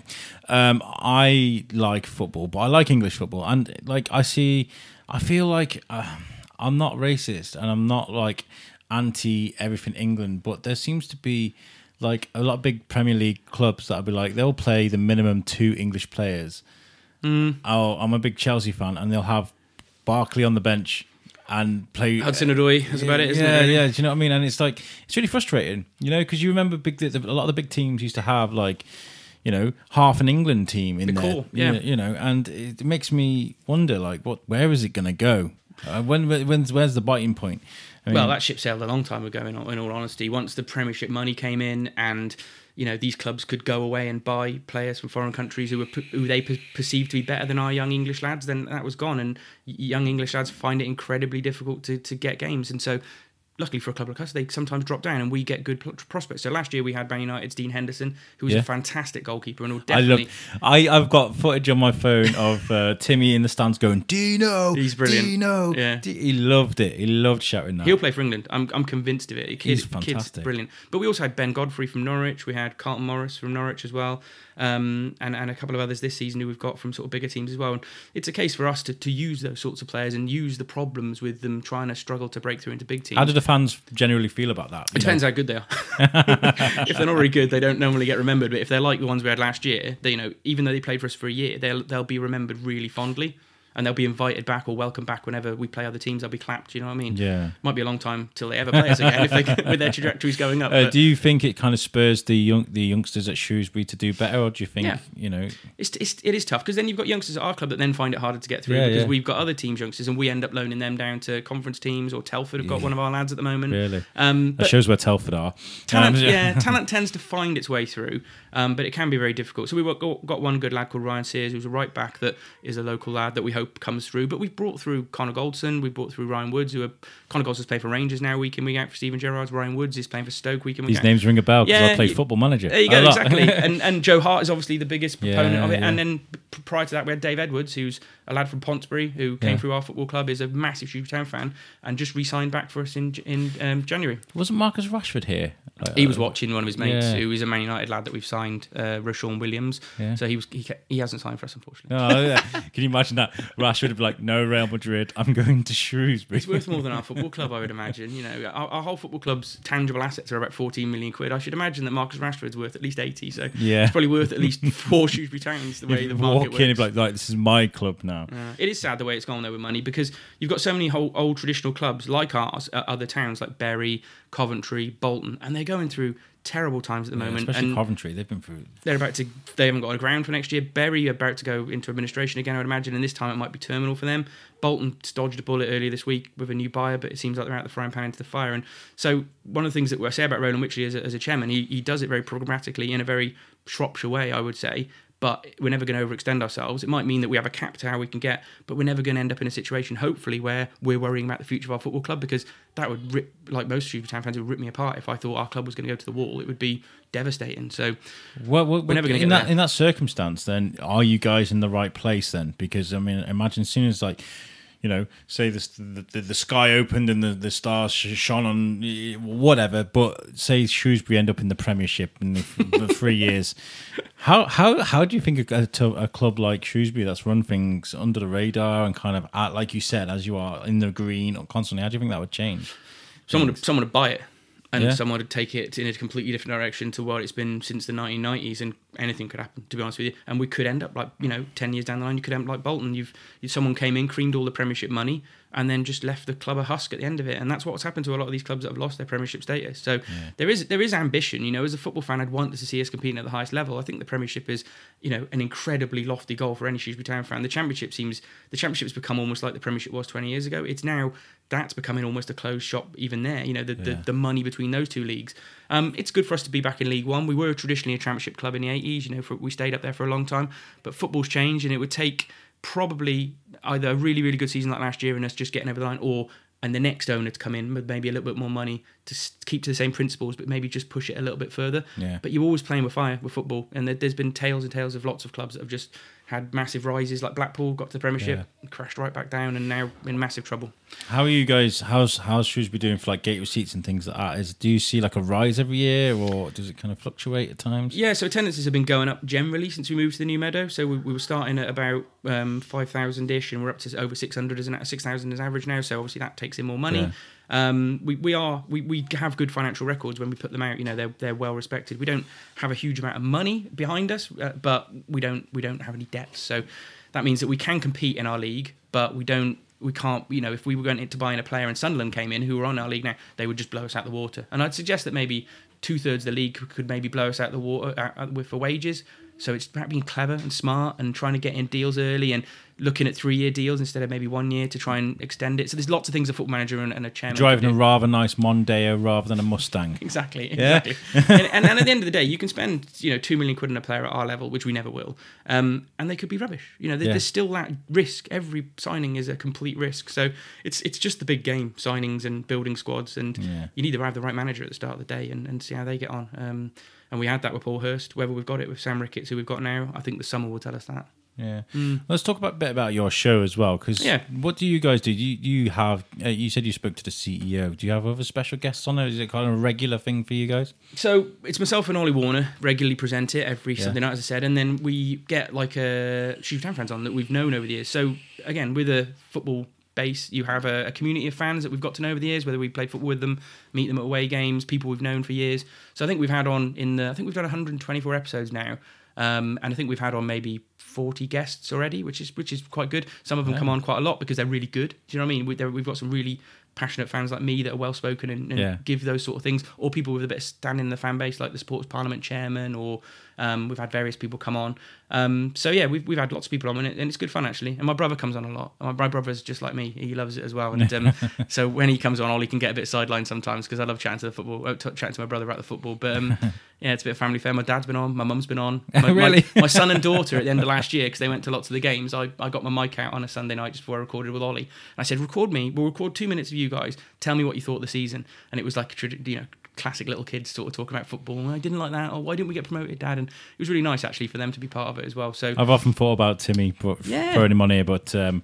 um, I like football, but I like English football, and like I see, I feel like uh, I'm not racist, and I'm not like anti everything England, but there seems to be like a lot of big Premier League clubs that'll be like they'll play the minimum two English players. Mm. Oh, I'm a big Chelsea fan, and they'll have Barkley on the bench and play Hudson Odoi is about it, isn't yeah, it? really? yeah. Do you know what I mean? And it's like it's really frustrating, you know, because you remember big a lot of the big teams used to have like, you know, half an England team in The there. core, yeah. you know, you know, and it makes me wonder, like, what, where is it going to go? Uh, when, when's, where's the biting point? I mean, Well, that ship sailed a long time ago. In all, in all honesty, once the Premiership money came in, and you know these clubs could go away and buy players from foreign countries who were who they per- perceived to be better than our young English lads, then that was gone. And young English lads find it incredibly difficult to to get games, and so. Luckily for a club like us, they sometimes drop down and we get good prospects. So last year we had Man United's Dean Henderson, who was Yeah. a fantastic goalkeeper and will I definitely. love. I I've got footage on my phone of uh, Timmy in the stands going, Dino. He's brilliant. Dino. Yeah. D-" He loved it. He loved shouting that. He'll play for England. I'm, I'm convinced of it. Kid, He's Kid's fantastic. brilliant. But we also had Ben Godfrey from Norwich. We had Carlton Morris from Norwich as well. Um, and, and a couple of others this season who we've got from sort of bigger teams as well. And it's a case for us to, to use those sorts of players and use the problems with them trying to struggle to break through into big teams. How did the fans generally feel about that? It depends how good they are. if they're not very good, they don't normally get remembered. But if they're like the ones we had last year, they, you know, even though they played for us for a year, they'll they'll be remembered really fondly, and they'll be invited back or welcome back whenever we play other teams. They'll be clapped. You know what I mean? Yeah. Might be a long time till they ever play us again if they with their trajectories going up. Uh, do you think it kind of spurs the young the youngsters at Shrewsbury to do better, or do you think Yeah. you know? it's, it's it is tough because then you've got youngsters at our club that then find it harder to get through Yeah, because yeah. we've got other teams youngsters and we end up loaning them down to conference teams or Telford have got one of our lads at the moment. Really? Um, That shows where Telford are. talent, Um, yeah, talent tends to find its way through, um, but it can be very difficult. So we've got, got one good lad called Ryan Sears, who's a right back that is a local lad that we hope comes through. But we've brought through Connor Goldson, we've brought through Ryan Woods, who are Connor Goldson's playing for Rangers now week in week out for Steven Gerrard's. Ryan Woods is playing for Stoke week in week These out. names ring a bell because I Yeah, played y- Football Manager. There you go, exactly. and and Joe Hart is obviously the biggest proponent Yeah, of it. yeah. And then prior to that, we had Dave Edwards, who's a lad from Pontesbury who came through our football club, is a massive Shrewsbury Town fan, and just re-signed back for us in in um, January. Wasn't Marcus Rashford here? Like, He was uh, watching one of his mates, who is a Man United lad that we've signed, uh, Ro-Shaun Williams. So he was he, he hasn't signed for us, unfortunately. Oh, yeah. Can you imagine that? Rashford would be like, "No, Real Madrid. I'm going to Shrewsbury." It's worth more than our football club, I would imagine. You know, our, our whole football club's tangible assets are about 14 million quid. I should imagine that Marcus Rashford's worth at least 80. So Yeah. it's probably worth at least four Shrewsbury Towns the way You the market walk works. in and be like, "Like, this is my club now." Uh, it is sad the way it's gone though with money because you've got so many whole, old traditional clubs like ours at other towns like Bury, Coventry, Bolton, and they're going through terrible times at the Yeah, moment. especially and Coventry, they've been through. they're about to they haven't got a ground for next year. Bury are about to go into administration again, I would imagine, and this time it might be terminal for them. Bolton dodged a bullet earlier this week with a new buyer, but it seems like they're out the frying pan into the fire. And so one of the things that I say about Roland Wycherley as a, as a chairman, he, he does it very programmatically in a very Shropshire way, I would say. But we're never going to overextend ourselves. It might mean that we have a cap to how we can get, but we're never going to end up in a situation, hopefully, where we're worrying about the future of our football club because that would rip, like most Shrewsbury Town fans, it would rip me apart if I thought our club was going to go to the wall. It would be devastating. So Well, well, We're never gonna in get that there. in that circumstance. Then, are you guys in the right place then? Because I mean, imagine as soon as like. You know, say this, the, the the sky opened and the, the stars shone on whatever. But say Shrewsbury end up in the Premiership in the, for three years, how how how do you think a, a, a club like Shrewsbury that's run things under the radar and kind of at, like you said, as you are in the green or constantly, how do you think that would change? someone someone would buy it and Yeah. someone would take it in a completely different direction to what it's been since the 1990s and anything could happen to be honest with you and we could end up like you know 10 years down the line you could end up like Bolton you've you, someone came in creamed all the premiership money and then just left the club a husk at the end of it. And that's what's happened to a lot of these clubs that have lost their premiership status. So there is there is ambition you know as a football fan I'd want to see us competing at the highest level. I think the premiership is you know an incredibly lofty goal for any Shrewsbury Town fan. The championship seems the championship's become almost like the premiership was 20 years ago. It's now that's becoming almost a closed shop even there you know the, the, the money between those two leagues. Um, it's good for us to be back in League One. We were traditionally a championship club in the 80s you know for, we stayed up there for a long time. But football's changed and it would take probably either a really really good season like last year and us just getting over the line or and the next owner to come in with maybe a little bit more money to keep to the same principles but maybe just push it a little bit further Yeah. but you're always playing with fire with football and there's been tales and tales of lots of clubs that have just had massive rises like Blackpool got to the Premiership crashed right back down and now in massive trouble How are you guys? How's how's Shrewsbury doing for like gate receipts and things like that? Is do you see like a rise every year, or does it kind of fluctuate at times? Yeah, so attendances have been going up generally since we moved to the new meadow. So we, we were starting at about um, five thousand ish, and we're up to over six hundred as an six thousand as average now. So obviously that takes in more money. Yeah. Um, we, we are we, we have good financial records when we put them out. You know they're they're well respected. We don't have a huge amount of money behind us, uh, but we don't we don't have any debts. So that means that we can compete in our league, but we don't we can't, you know, if we were going to buy in a player and Sunderland came in who were on our league now, they would just blow us out the water. And I'd suggest that maybe two thirds of the league could maybe blow us out the water out with for wages. So it's about being clever and smart and trying to get in deals early and looking at three year deals instead of maybe one year to try and extend it. So there's lots of things a football manager and, and a chairman Driving a rather nice Mondeo rather than a Mustang. Exactly. Yeah. Exactly. and, and, and at the end of the day, you can spend you know two million quid on a player at our level, which we never will, um, and they could be rubbish. You know, there, Yeah. there's still that risk. Every signing is a complete risk. So it's it's just the big game, signings and building squads, and Yeah. you need to have the right manager at the start of the day and, and see how they get on. Um, and we had that with Paul Hurst. Whether we've got it with Sam Ricketts, who we've got now, I think the summer will tell us that. Yeah. Let's talk about a bit about your show as well, because Mm. Yeah. what do you guys do? You you have uh, you said you spoke to the CEO. Do you have other special guests on it? Is it kind of a regular thing for you guys? So it's myself and Ollie Warner regularly present it every Yeah. Sunday night, as I said, and then we get like a Shrewsbury Town fans on that we've known over the years. So again, with a football base. You have a, a community of fans that we've got to know over the years, whether we played football with them, meet them at away games, people we've known for years. So I think we've had on in the I think we've done 124 episodes now. Um, and I think we've had on maybe 40 guests already, which is which is quite good. Some of them come on quite a lot because they're really good. Do you know what I mean? We, we've got some really passionate fans like me that are well spoken and, and Yeah. give those sort of things, or people with a bit of standing in the fan base, like the Sports Parliament chairman, or um, we've had various people come on. Um, so yeah, we've, we've had lots of people on, and, it, and it's good fun actually. And my brother comes on a lot. My, my brother's just like me; he loves it as well. And um, so when he comes on, Ollie can get a bit sidelined sometimes because I love chatting to the football, uh, t- chatting to my brother about the football. But um, yeah, it's a bit of family fair. My dad's been on, my mum's been on. My, my- Really? my son and daughter at the end of last year because they went to lots of the games. I, I got my mic out on a Sunday night just before I recorded with Ollie. And I said, "Record me. We'll record two minutes of you guys. Tell me what you thought of the season." And it was like a you know classic little kids sort of talking about football. And I didn't like that. Or why didn't we get promoted, Dad? And it was really nice actually for them to be part of it as well. So I've often thought about Timmy, but Yeah. throwing him on here, but um,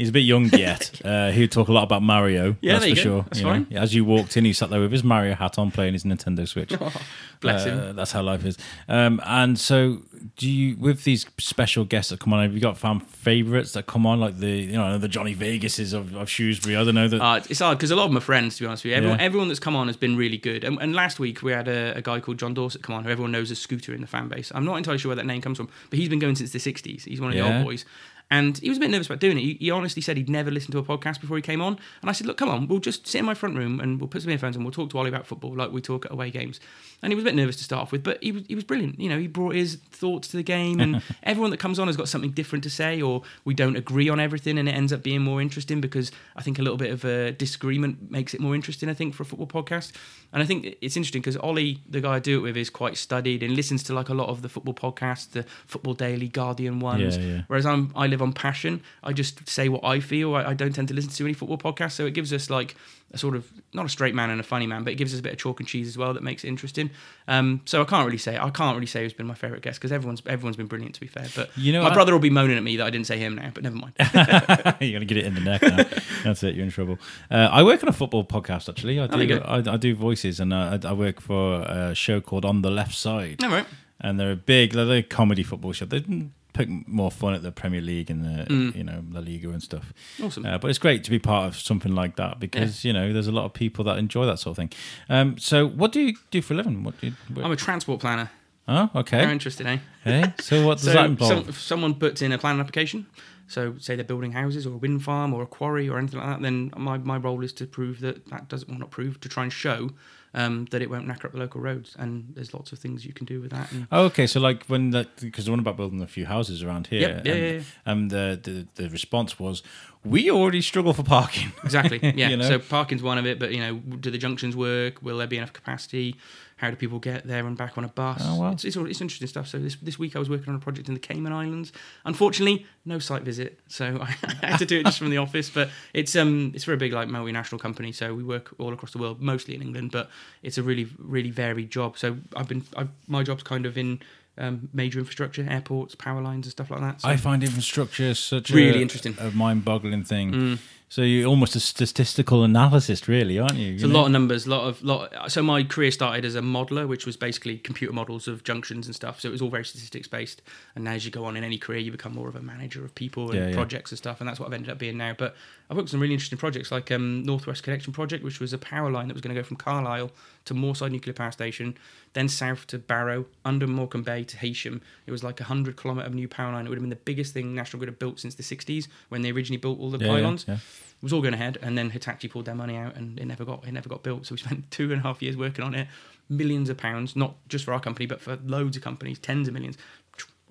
he's a bit young yet. uh, he'd talk a lot about Mario. Yeah, that's for go. sure. That's you know. As you walked in, he sat there with his Mario hat on, playing his Nintendo Switch. bless Uh, him. That's how life is. Um, and so, do you with these special guests that come on? Have you got fan favorites that come on, like the you know the Johnny Vegases of, of Shrewsbury? I don't know that. Uh, it's hard because a lot of my friends, to be honest with you, everyone, Yeah. everyone that's come on has been really good. And, and last week we had a, a guy called John Dorset come on, who everyone knows as Scooter in the fan base. I'm not entirely sure where that name comes from, but he's been going since the 60s. He's one of the old boys. And he was a bit nervous about doing it. He, honestly said he'd never listened to a podcast before he came on. And I said, look, come on, we'll just sit in my front room and we'll put some earphones on. We'll talk to Ollie about football like we talk at away games. And he was a bit nervous to start off with, but he was, he was brilliant. You know, he brought his thoughts to the game. And everyone that comes on has got something different to say, or we don't agree on everything. And it ends up being more interesting because I think a little bit of a disagreement makes it more interesting, I think, for a football podcast. And I think it's interesting because Ollie, the guy I do it with, is quite studied and listens to like a lot of the football podcasts, the Football Daily, Guardian ones. Yeah, yeah. Whereas I'm, I live on passion. I just say what I feel. I, I don't tend to listen to any football podcasts, so it gives us like a sort of not a straight man and a funny man, but it gives us a bit of chalk and cheese as well that makes it interesting. Um, so I can't really say I can't really say who's been my favourite guest because everyone's everyone's been brilliant to be fair. But You know, my I- brother will be moaning at me that I didn't say him now, but never mind. you're gonna get it in the neck. Now. That's it. You're in trouble. Uh, I work on a football podcast. Actually, I do. I, I do voices, and uh, I, I work for a show called On the Left Side. All right. and they're a big, they're a comedy football show. They pick more fun at the Premier League and the you know La Liga and stuff. Awesome. Uh, but it's great to be part of something like that because you know there's a lot of people that enjoy that sort of thing. Um, so what do you do for a living? What do you? What, I'm a transport planner. oh, okay. Very interesting, eh? Hey, so what does so that involve? some, if someone puts in a planning application, so say they're building houses or a wind farm or a quarry or anything like that, then my, my role is to prove that that doesn't, well, not prove, to try and show um, that it won't knacker up the local roads. And there's lots of things you can do with that. And Oh, okay, so like when that because they're on about building a few houses around here, Yep, yeah, and, yeah, yeah. and the, the the response was, we already struggle for parking. Exactly. Yeah. You know? So parking's one of it, but you know, do the junctions work? Will there be enough capacity? How do people get there and back on a bus? Oh, wow. It's, it's, all, it's interesting stuff. So this this week I was working on a project in the Cayman Islands. Unfortunately, no site visit, so I had to do it just from the office. But it's um it's for a big like multinational company, so we work all across the world, mostly in England. But it's a really really varied job. So I've been i my job's kind of in. Um, major infrastructure, airports, power lines, and stuff like that. So I find infrastructure such Really a, interesting. a mind-boggling thing. So you're almost a statistical analyst, really, aren't you? It's a lot of numbers, a lot of lot. So my career started as a modeler, which was basically computer models of junctions and stuff. So it was all very statistics based. And now, as you go on in any career, you become more of a manager of people and Yeah, yeah. projects and stuff. And that's what I've ended up being now. But I've worked on some really interesting projects, like um, Northwest Connection Project, which was a power line that was going to go from Carlisle to Moorside Nuclear Power Station, then south to Barrow, under Morecambe Bay to Heysham. It was like a hundred kilometre of new power line. It would have been the biggest thing National Grid had built since the 60s when they originally built all the Yeah, yeah, pylons yeah. it was all going ahead, and then Hitachi pulled their money out, and it never got it never got built. So we spent two and a half years working on it, millions of pounds, not just for our company, but for loads of companies, tens of millions,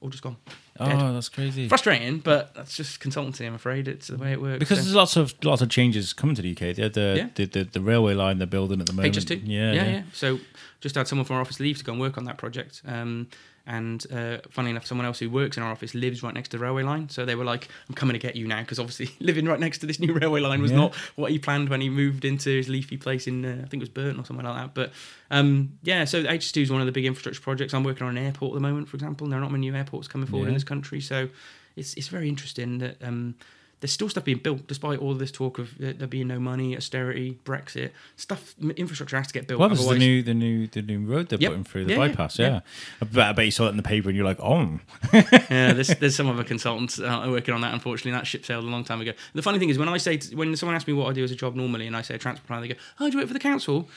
all just gone. Dead. Oh, that's crazy. Frustrating, but that's just consultancy. I'm afraid it's the way it works. Because so. there's lots of lots of changes coming to the UK. The the, Yeah. the, the, the railway line they're building at the moment. HS2. Yeah, yeah, yeah. So just had someone from our office leave to go and work on that project. Um, and uh, funnily enough, someone else who works in our office lives right next to the railway line. So they were like, "I'm coming to get you now," because obviously living right next to this new railway line was Yeah. not what he planned when he moved into his leafy place in, uh, I think it was Burton or somewhere like that. But um, yeah, so HS2 is one of the big infrastructure projects. I'm working on an airport at the moment, for example. And there are not many new airports coming forward in this country, so it's it's very interesting that. Um, there's still stuff being built despite all this talk of there there being no money, austerity, Brexit. Stuff, infrastructure has to get built. Well, this the new, the new, the new road they're Yep. putting through the Yeah, yeah, bypass. yeah. Yeah, I, bet, I bet you saw it in the paper and you're like, oh, yeah, there's there's some other consultants uh, working on that. Unfortunately, that ship sailed a long time ago. The funny thing is, when I say to, when someone asks me what I do as a job normally, and I say a transport planner, they go, "Oh, do you work for the council?"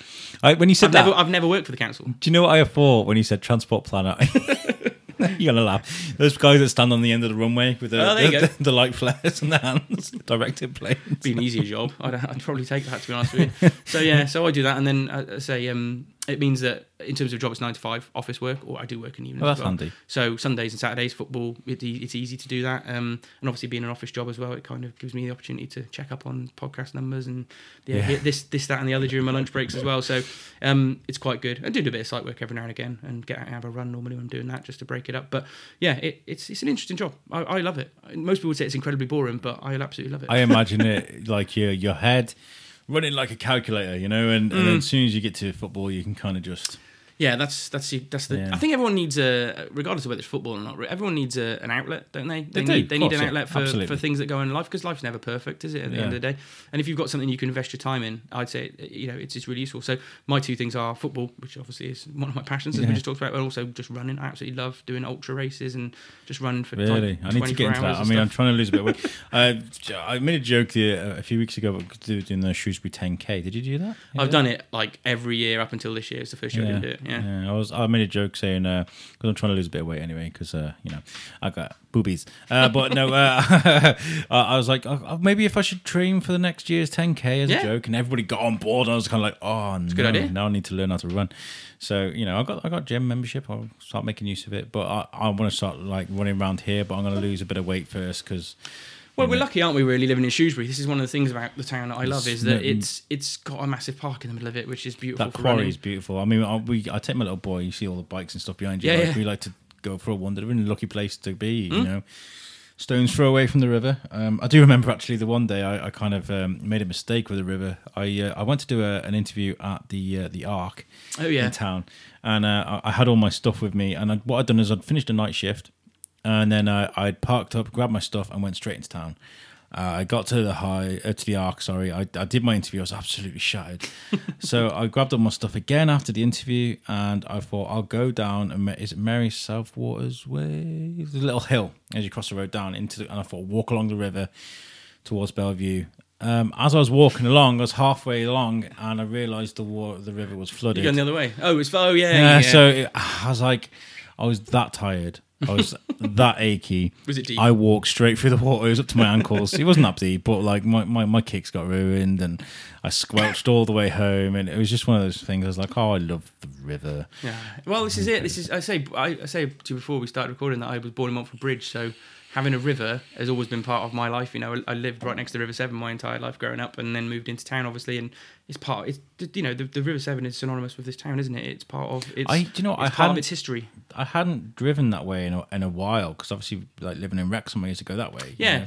I, when you said I've that, never, I've never worked for the council. do you know what I thought when you said transport planner? You're gonna laugh. Those guys that stand on the end of the runway with the Oh, you the, the, light flares in their hands, directed planes. be an easier job. I'd, I'd probably take that to be honest with you. So yeah, so I do that, and then uh, I say um, it means that in terms of job, it's nine to five office work, or I do work in the evenings. Oh, that's as well. handy. So Sundays and Saturdays, football, it, it's easy to do that. Um, and obviously being an office job as well, it kind of gives me the opportunity to check up on podcast numbers and yeah, Yeah. this, this, that, and the other during my lunch breaks as well. So um, it's quite good. I do do a bit of site work every now and again, and get out and have a run normally when I'm doing that just to break it up. But yeah, it, it's it's an interesting job. I, I love it. Most people would say it's incredibly boring, but I absolutely love it. I imagine it like your your head running like a calculator, you know, and, and Mm. as soon as you get to football, you can kind of just Yeah, that's that's the, that's the. Yeah. I think everyone needs a, regardless of whether it's football or not. Everyone needs a, an outlet, don't they? They They, do, need they need an yeah, outlet for, absolutely. for things that go in life because life's never perfect, is it? At the end of the day, and if you've got something you can invest your time in, I'd say you know it's, it's really useful. So my two things are football, which obviously is one of my passions, as we just talked about, but also just running. I absolutely love doing ultra races and just running for Really, like I need to get into that. I mean, I'm trying to lose a bit of weight. uh, I made a joke the, uh, a few weeks ago about doing the Shrewsbury 10k. Did you do that? I've done it like every year up until this year. It's the first year I didn't do it. Yeah. I was. I made a joke saying because I'm trying to lose a bit of weight anyway because uh, you know I got boobies. Uh, but no, uh, I I was like oh, maybe if I should train for the next year's 10k as Yeah. a joke, and everybody got on board. And I was kind of like, oh, no, good idea. now I need to learn how to run. So you know, I got I got gym membership. I'll start making use of it. But I, I want to start like running around here. But I'm going to lose a bit of weight first because. Well, we're lucky, aren't we? Really living in Shrewsbury. This is one of the things about the town that I love is that it's it's got a massive park in the middle of it, which is beautiful. That quarry running. is beautiful. I mean, I, we I take my little boy. You see all the bikes and stuff behind you. Yeah, like, yeah. We like to go for a wander. They're in a lucky place to be. Hmm? You know, stones throw away from the river. Um, I do remember actually the one day I, I kind of um, made a mistake with the river. I uh, I went to do a, an interview at the uh, the Ark Oh yeah. in town, and uh, I I had all my stuff with me. And I'd, what I'd done is I'd finished a night shift, and then uh, I'd parked up, grabbed my stuff, and went straight into town. Uh, I got to the high uh, to the Ark. Sorry, I, I did my interview. I was absolutely shattered. so I grabbed up my stuff again after the interview, and I thought I'll go down. And is it Mary South Waters Way? There's a little hill as you cross the road down into. The, and I thought walk along the river towards Bellevue. Um, as I was walking along, I was halfway along, and I realised the water, the river was flooded. You're going the other way. Oh, it's oh yeah. Yeah, yeah. so it, I was like, I was that tired. I was that achy. Was it deep? I walked straight through the water. It was up to my ankles. It wasn't up deep, but like my, my, my kicks got ruined and I squelched all the way home. And it was just one of those things. I was like, oh, I love the river. Yeah. Well, this is it. This is I say I, I say to you before we started recording that I was born in Montford Bridge, so having a river has always been part of my life. You know, I, lived right next to the River Severn my entire life growing up, and then moved into town, obviously, and it's part. It's you know the, the River Severn is synonymous with this town, isn't it? It's part of its. I- do you know, it's I part of its history. I hadn't driven that way in a, in a while because obviously, like living in Wrexham, I used to go that way. you Yeah. know.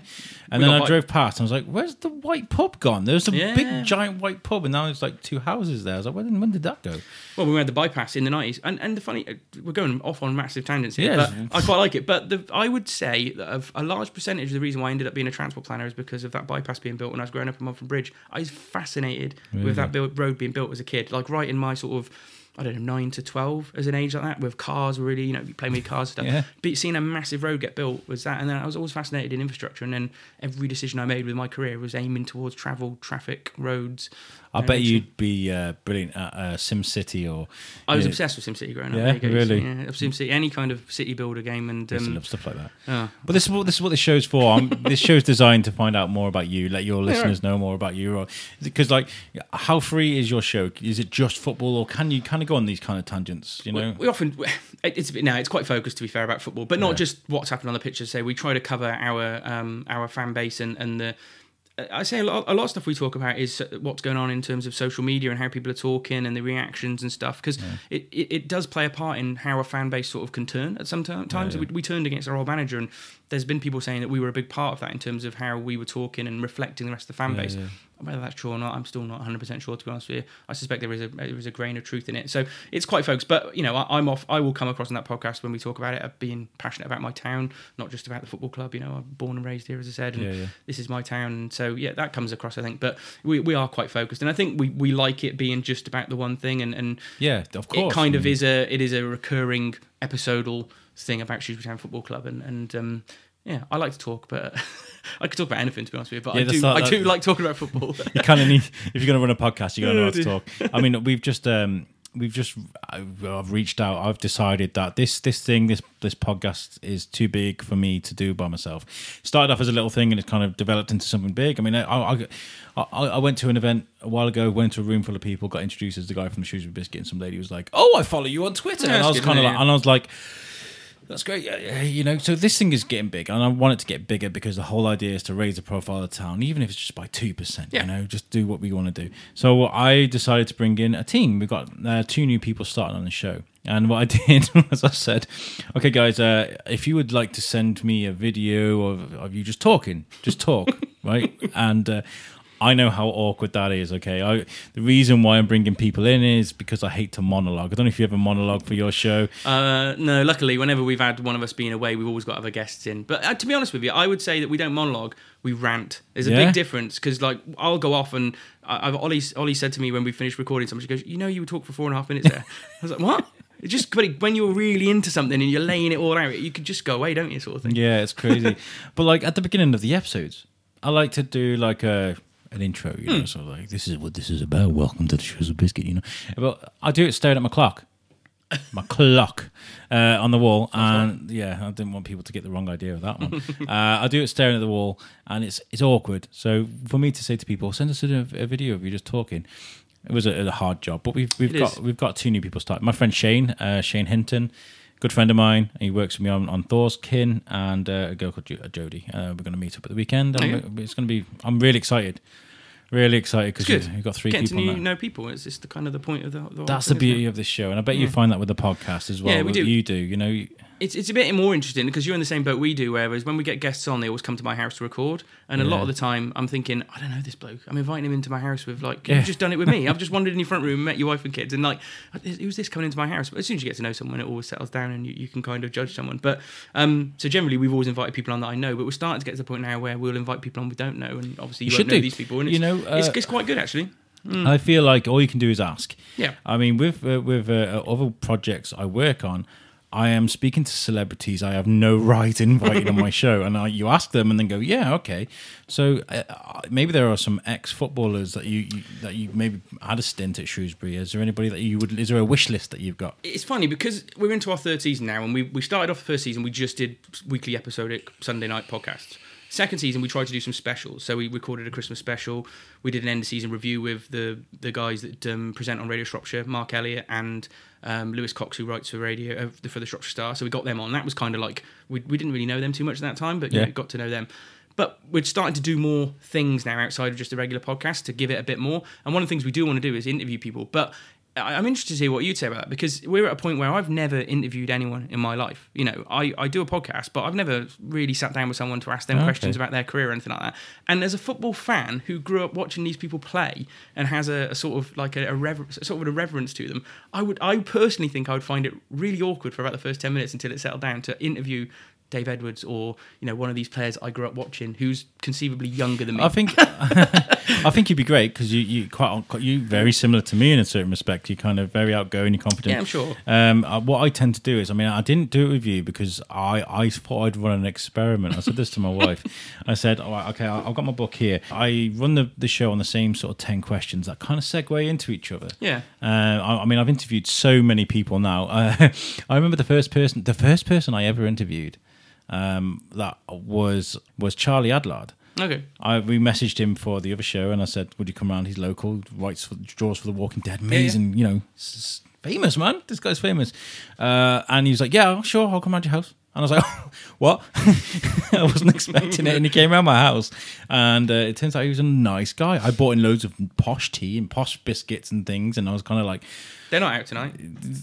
And We then I drove past and I was like, where's the white pub gone? There's a Yeah. big giant white pub and now there's like two houses there. I was like, when, when did that go? Well, we had the bypass in the nineties, and and the funny, uh, we're going off on massive tangents here, Yes. but I quite like it. But the, I would say that of a large percentage of the reason why I ended up being a transport planner is because of that bypass being built when I was growing up in Montford Bridge. I was fascinated with that build, road being built as a kid, like right in my sort of. I don't know, nine to twelve as an age like that, with cars really, you know, playing with cars and stuff. Yeah. But seeing a massive road get built was that, and then I was always fascinated in infrastructure, and then every decision I made with my career was aiming towards travel, traffic, roads. I bet you'd be uh, brilliant at uh, SimCity or. I was Yeah. obsessed with SimCity growing up. Yeah, There really? Yeah, SimCity, any kind of city builder game, and I um, love stuff like that. oh, But this is what this is what this show's for. Um, this show's designed to find out more about you, let your listeners know more about you. Because, like, how free is your show? Is it just football, or can you kind of go on these kind of tangents? You know, we, we often it's a bit now it's quite focused to be fair about football, but not Yeah. just what's happened on the pitch. So we try to cover our um, our fan base and and the I say a lot, a lot of stuff we talk about is uh, what's going on in terms of social media and how people are talking and the reactions and stuff because it, it, it does play a part in how a fan base sort of can turn at some t- times. yeah. We, we turned against our old manager and there's been people saying that we were a big part of that in terms of how we were talking and reflecting the rest of the fan Yeah, base. yeah. Whether that's true or not, I'm still not 100 percent sure. To be honest with you, I suspect there is a there is a grain of truth in it. So it's quite focused. But you know, I, I'm off. I will come across in that podcast when we talk about it of being passionate about my town, not just about the football club. You know, I'm born and raised here, as I said, and Yeah, yeah. this is my town. And so yeah, that comes across, I think. But we, we are quite focused, and I think we, we like it being just about the one thing, and and Yeah, of course. it kind I of is a it is a recurring episodal thing about Shrewsbury Town Football Club, and and um, yeah, I like to talk, but I could talk about anything to be honest with you. But Yeah, I do not- I do like talking about football. you kind of need if you're going to run a podcast, you're going to know how to talk. I mean, we've just um, we've just I've, I've reached out. I've decided that this this thing this this podcast is too big for me to do by myself. Started off as a little thing and it's kind of developed into something big. I mean, I I, I, I went to an event a while ago. Went to a room full of people. Got introduced as the guy from the Shrewsbury Biscuit, and some lady was like, "Oh, I follow you on Twitter," Yeah, and I was kind of like, and I was like. That's great. You know, so this thing is getting big, and I want it to get bigger because the whole idea is to raise the profile of the town, even if it's just by two percent. Yeah. You know, just do what we want to do. So I decided to bring in a team. We've got uh, two new people starting on the show, and what I did was I said, "Okay, guys, uh, if you would like to send me a video of, of you just talking, just talk, right?" And uh, I know how awkward that is. Okay, I, the reason why I'm bringing people in is because I hate to monologue. I don't know if you have a monologue for your show. Uh, no, luckily, whenever we've had one of us being away, we've always got other guests in. But uh, to be honest with you, I would say that we don't monologue, we rant. There's a Yeah? big difference because, like, I'll go off and I, I've Ollie, Ollie said to me when we finished recording something, she goes, "You know, you would talk for four and a half minutes there." I was like, "What?" It just but when you're really into something and you're laying it all out, you could just go away, don't you, sort of thing. Yeah, it's crazy. but like at the beginning of the episodes, I like to do like a an intro, you know, Hmm. sort of like this is what this is about. Welcome to the Shrewsbury Biscuit, you know. But I do it staring at my clock. My clock uh, on the wall, and yeah, I didn't want people to get the wrong idea of that one. uh, I do it staring at the wall, and it's it's awkward. So for me to say to people, send us a, a video of you just talking, it was a, a hard job. But we've we've It got is. we've got two new people starting. My friend Shane, uh, Shane Hinton, good friend of mine. He works with me on, on Thor's Kin and uh, a girl called Jodie. Uh, we're going to meet up at the weekend. And Okay. it's going to be. I'm really excited. Really excited because It's we've, we've got three Getting to people. know, now. know people is just the kind of the point of the. the That's the thing, isn't beauty of this show, and I bet you find that with the podcast as well. Yeah, we do. You do. You know. you- It's, it's a bit more interesting because you're in the same boat we do. Whereas when we get guests on, they always come to my house to record, and a lot of the time I'm thinking, I don't know this bloke. I'm inviting him into my house with like, Yeah. you've just done it with me. I've just wandered in your front room, met your wife and kids, and like, who's this coming into my house? But as soon as you get to know someone, it always settles down, and you, you can kind of judge someone. But um, so generally, we've always invited people on that I know, but we're starting to get to the point now where we'll invite people on we don't know, and obviously you, You should know do. these people, and You know, it's, uh, it's quite good actually. I feel like all you can do is ask. Yeah. I mean, with uh, with uh, other projects I work on, I am speaking to celebrities I have no right inviting on my show, and I, you ask them, and then go, "Yeah, okay." So uh, maybe there are some ex footballers that you, you that you maybe had a stint at Shrewsbury. Is there anybody that you would? Is there a wish list that you've got? it's funny because we're into our third season now, and we, we started off the first season. We just did weekly episodic Sunday night podcasts. Second season, we tried to do some specials. So we recorded a Christmas special. We did an end of season review with the the guys that um, present on Radio Shropshire, Mark Elliott and um, Lewis Cox, who writes for radio uh, for the Shropshire Star. So we got them on. That was kind of like we, we didn't really know them too much at that time, but Yeah. got to know them. But we're starting to do more things now outside of just a regular podcast to give it a bit more. And one of the things we do want to do is interview people. But I'm interested to hear what you'd say about that because we're at a point where I've never interviewed anyone in my life. You know, I, I do a podcast, but I've never really sat down with someone to ask them Okay. questions about their career or anything like that. And as a football fan who grew up watching these people play and has a, a sort of like a, a rever- sort of a reverence to them, I would I personally think I would find it really awkward for about the first ten minutes until it settled down to interview. Dave Edwards, or you know, one of these players I grew up watching, who's conceivably younger than me. I think I think you'd be great because you you quite you very similar to me in a certain respect. You're kind of very outgoing, you're confident. Yeah, I'm sure. Um, uh, what I tend to do is, I mean, I didn't do it with you because I I thought I'd run an experiment. I said this to my wife. I said, "All right, okay, I've got my book here. I run the the show on the same sort of ten questions that kind of segue into each other." Yeah. Uh, I, I mean, I've interviewed so many people now. Uh, I remember the first person, the first person I ever interviewed, um, that was was Charlie Adlard. Okay. I we messaged him for the other show, and I said, "Would you come around? He's local, writes for draws for The Walking Dead, amazing, you know, s- famous man. This guy's famous." Uh, and he was like, "Yeah, sure, I'll come around your house." And I was like, what? I wasn't expecting it. And he came around my house. And uh, it turns out he was a nice guy. I bought in loads of posh tea and posh biscuits and things. And I was kind of like, They're not out tonight.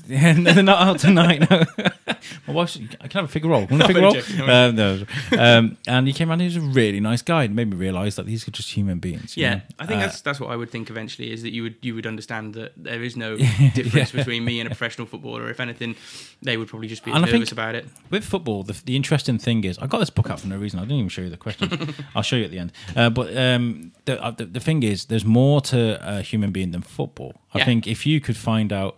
yeah, no, they're not out tonight. No. My wife's, I can have a figure roll. Want a I'm figure roll? joking, Um, no. um, and he came around. He was a really nice guy. It made me realise that these are just human beings. you Yeah, know? I think Uh, that's that's what I would think eventually is that you would you would understand that there is no difference between me and a professional footballer. If anything, they would probably just be And I nervous think- about it. with football, the, the interesting thing is, I got this book out for no reason. I didn't even show you the question. I'll show you at the end. Uh, but um, the, uh, the the thing is, there's more to a human being than football. I Yeah. think if you could find out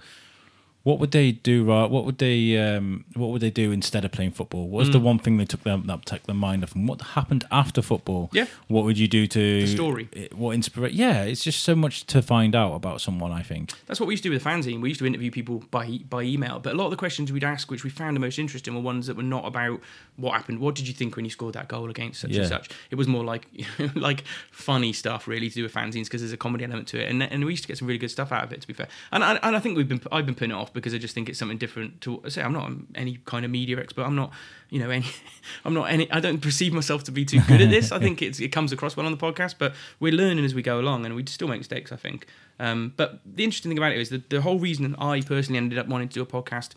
what would they do, right? What would they um, what would they do instead of playing football? What's Mm. the one thing they took them that took their mind off? And what happened after football? Yeah. What would you do to The story. What inspire? Yeah, it's just so much to find out about someone. I think. That's what we used to do with the fanzine. We used to interview people by by email, but a lot of the questions we'd ask, which we found the most interesting, were ones that were not about what happened. What did you think when you scored that goal against such Yeah. and such? It was more like like funny stuff, really, to do with fanzines because there's a comedy element to it, and and we used to get some really good stuff out of it. To be fair, and I, and I think we've been I've been putting it off because I just think it's something different. To say, I'm not any kind of media expert. I'm not you know any I'm not any. I don't perceive myself to be too good at this. I think it's it comes across well on the podcast, but we're learning as we go along, and we still make mistakes. I think. Um, but the interesting thing about it is that the whole reason I personally ended up wanting to do a podcast,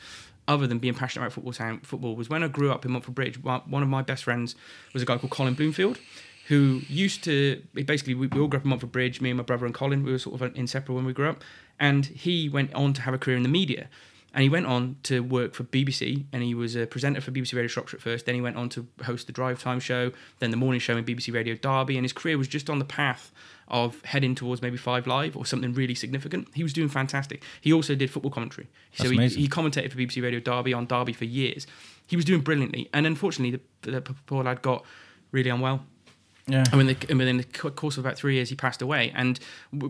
other than being passionate about football, town, football was when I grew up in Montford Bridge. One of my best friends was a guy called Colin Bloomfield, who used to basically we, we all grew up in Montford Bridge. Me and my brother and Colin, we were sort of inseparable when we grew up, and he went on to have a career in the media. And he went on to work for BBC, and he was a presenter for BBC Radio Shropshire at first. Then he went on to host the Drive Time show, then the morning show in BBC Radio Derby, and his career was just on the path of heading towards maybe Five Live or something really significant. He was doing fantastic. He also did football commentary, so he, amazing. he commentated for BBC Radio Derby on Derby for years. He was doing brilliantly, and unfortunately, the, the poor lad got really unwell. Yeah. And within the, and within the course of about three years, he passed away. And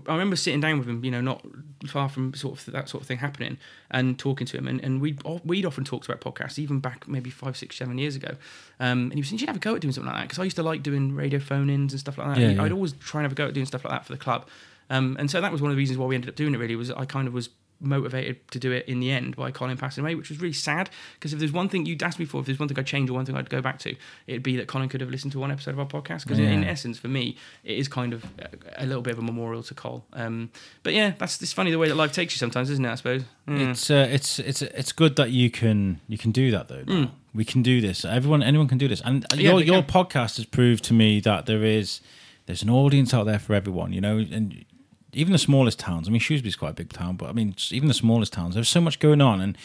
I remember sitting down with him, you know, not far from sort of that sort of thing happening, and talking to him. And, and we'd we'd often talked about podcasts, even back maybe five, six, seven years ago. Um, and he was saying, "You should have a go at doing something like that," because I used to like doing radio phone-ins and stuff like that. Yeah, yeah. I'd always try and have a go at doing stuff like that for the club. Um, and so that was one of the reasons why we ended up doing it. Really, was I kind of was motivated to do it in the end by Colin passing away, which was really sad. Because if there's one thing you'd ask me for, if there's one thing I'd change or one thing I'd go back to, it'd be that Colin could have listened to one episode of our podcast. Because in, in essence, for me, it is kind of a, a little bit of a memorial to Col. Um, but yeah, that's it's funny the way that life takes you sometimes, isn't it? I suppose. Mm. It's uh, it's it's it's good that you can you can do that though. Mm. We can do this. Everyone anyone can do this. And Yeah, your your can. podcast has proved to me that there is there's an audience out there for everyone. You know, and even the smallest towns. I mean, Shrewsbury's quite a big town, but I mean, even the smallest towns. There's so much going on, and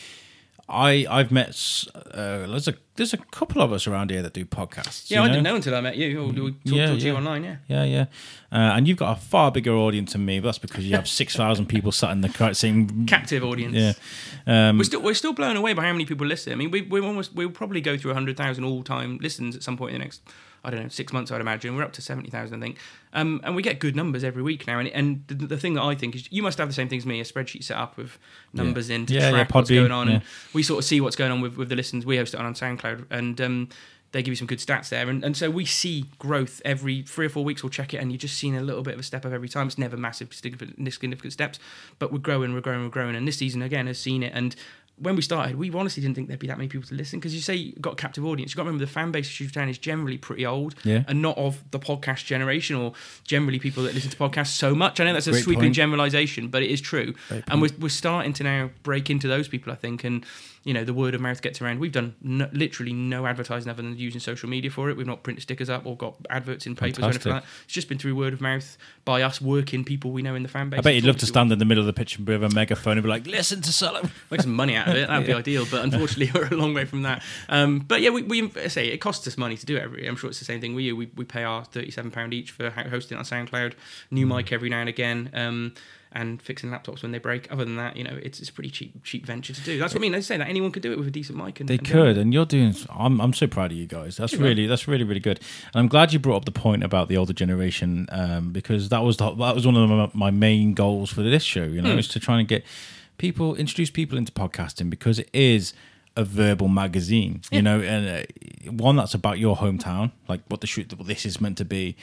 I I've met uh, there's a there's a couple of us around here that do podcasts. yeah, I didn't know until I met you. Or we talked Yeah, talked to you online. Yeah. Yeah, yeah, uh, and you've got a far bigger audience than me. But that's because you have six thousand people sat in the same Captive audience. Yeah, um, We're still we're still blown away by how many people listen. I mean, we we almost we'll probably go through hundred thousand all time listens at some point in the next I don't know six months. I'd imagine we're up to seventy thousand, I think, um, and we get good numbers every week now. And and the, the thing that I think is you must have the same thing as me, a spreadsheet set up with numbers in to Yeah, yeah, track what's going on, and we sort of see what's going on with with the listens. We host it on SoundCloud, and um, they give you some good stats there. And, and so we see growth every three or four weeks. We'll check it, and you're just seeing a little bit of a step up every time. It's never massive, significant, significant steps, but we're growing, we're growing, we're growing. And this season, again, has seen it. And when we started, we honestly didn't think there'd be that many people to listen because you say you got a captive audience. You've got to remember the fan base of Shooter Town is generally pretty old Yeah. and not of the podcast generation or generally people that listen to podcasts so much. I know that's a Great sweeping point. generalization, but it is true. Great And we're, we're starting to now break into those people, I think. And, you know, the word of mouth gets around. We've done no, literally no advertising other than using social media for it. We've not printed stickers up or got adverts in papers or anything like that. It's just been through word of mouth by us working people we know in the fan base. I bet you'd love to stand in the middle of the pitch and with a megaphone and be like, "Listen to Sullivan." make some money out of it. That'd be ideal, but unfortunately, we're a long way from that. Um, but yeah, we, we I say it costs us money to do it every. I'm sure it's the same thing with you. We, we pay our thirty-seven pound each for hosting on SoundCloud, new Mm. mic every now and again, um, and fixing laptops when they break. Other than that, you know, it's, it's a pretty cheap cheap venture to do. That's what I mean. They say that anyone could do it with a decent mic. And, They and could, and you're doing. I'm I'm so proud of you guys. That's You are. really that's really really good. And I'm glad you brought up the point about the older generation um, because that was the, that was one of my, my main goals for this show. You know, Hmm. is to try and get people introduce people into podcasting because it is a verbal magazine. You know, and uh, one that's about your hometown, like what the shoot what this is meant to be.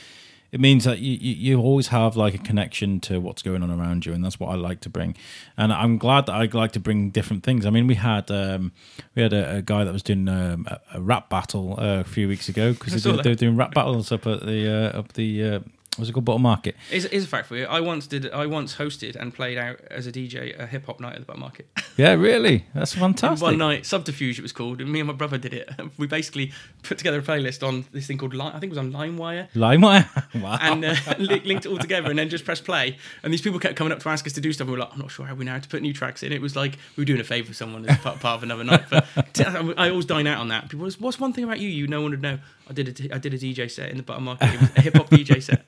It means that you, you always have like a connection to what's going on around you, and that's what I like to bring. And I'm glad that I like to bring different things. I mean, we had um, we had a, a guy that was doing um, a, a rap battle uh, a few weeks ago because they, they were doing rap battles up at the uh, up the uh, what's a good Butter Market. Is is a fact for you? I once did. I once hosted and played out as a DJ a hip hop night at the Butter Market. Yeah, really, that's fantastic. One night, Subterfuge it was called, and me and my brother did it. We basically put together a playlist on this thing called Lime, I think it was on LimeWire, LimeWire. wow. and uh, li- linked it all together, and then just press play. And these people kept coming up to ask us to do stuff. And we were like, I'm not sure how we know how to put new tracks in. It was like we were doing a favour for someone as part, part of another night. But I always dine out on that. People, was, what's one thing about you you no one would know? I did a I did a DJ set in the Butter Market. It was a hip hop DJ set.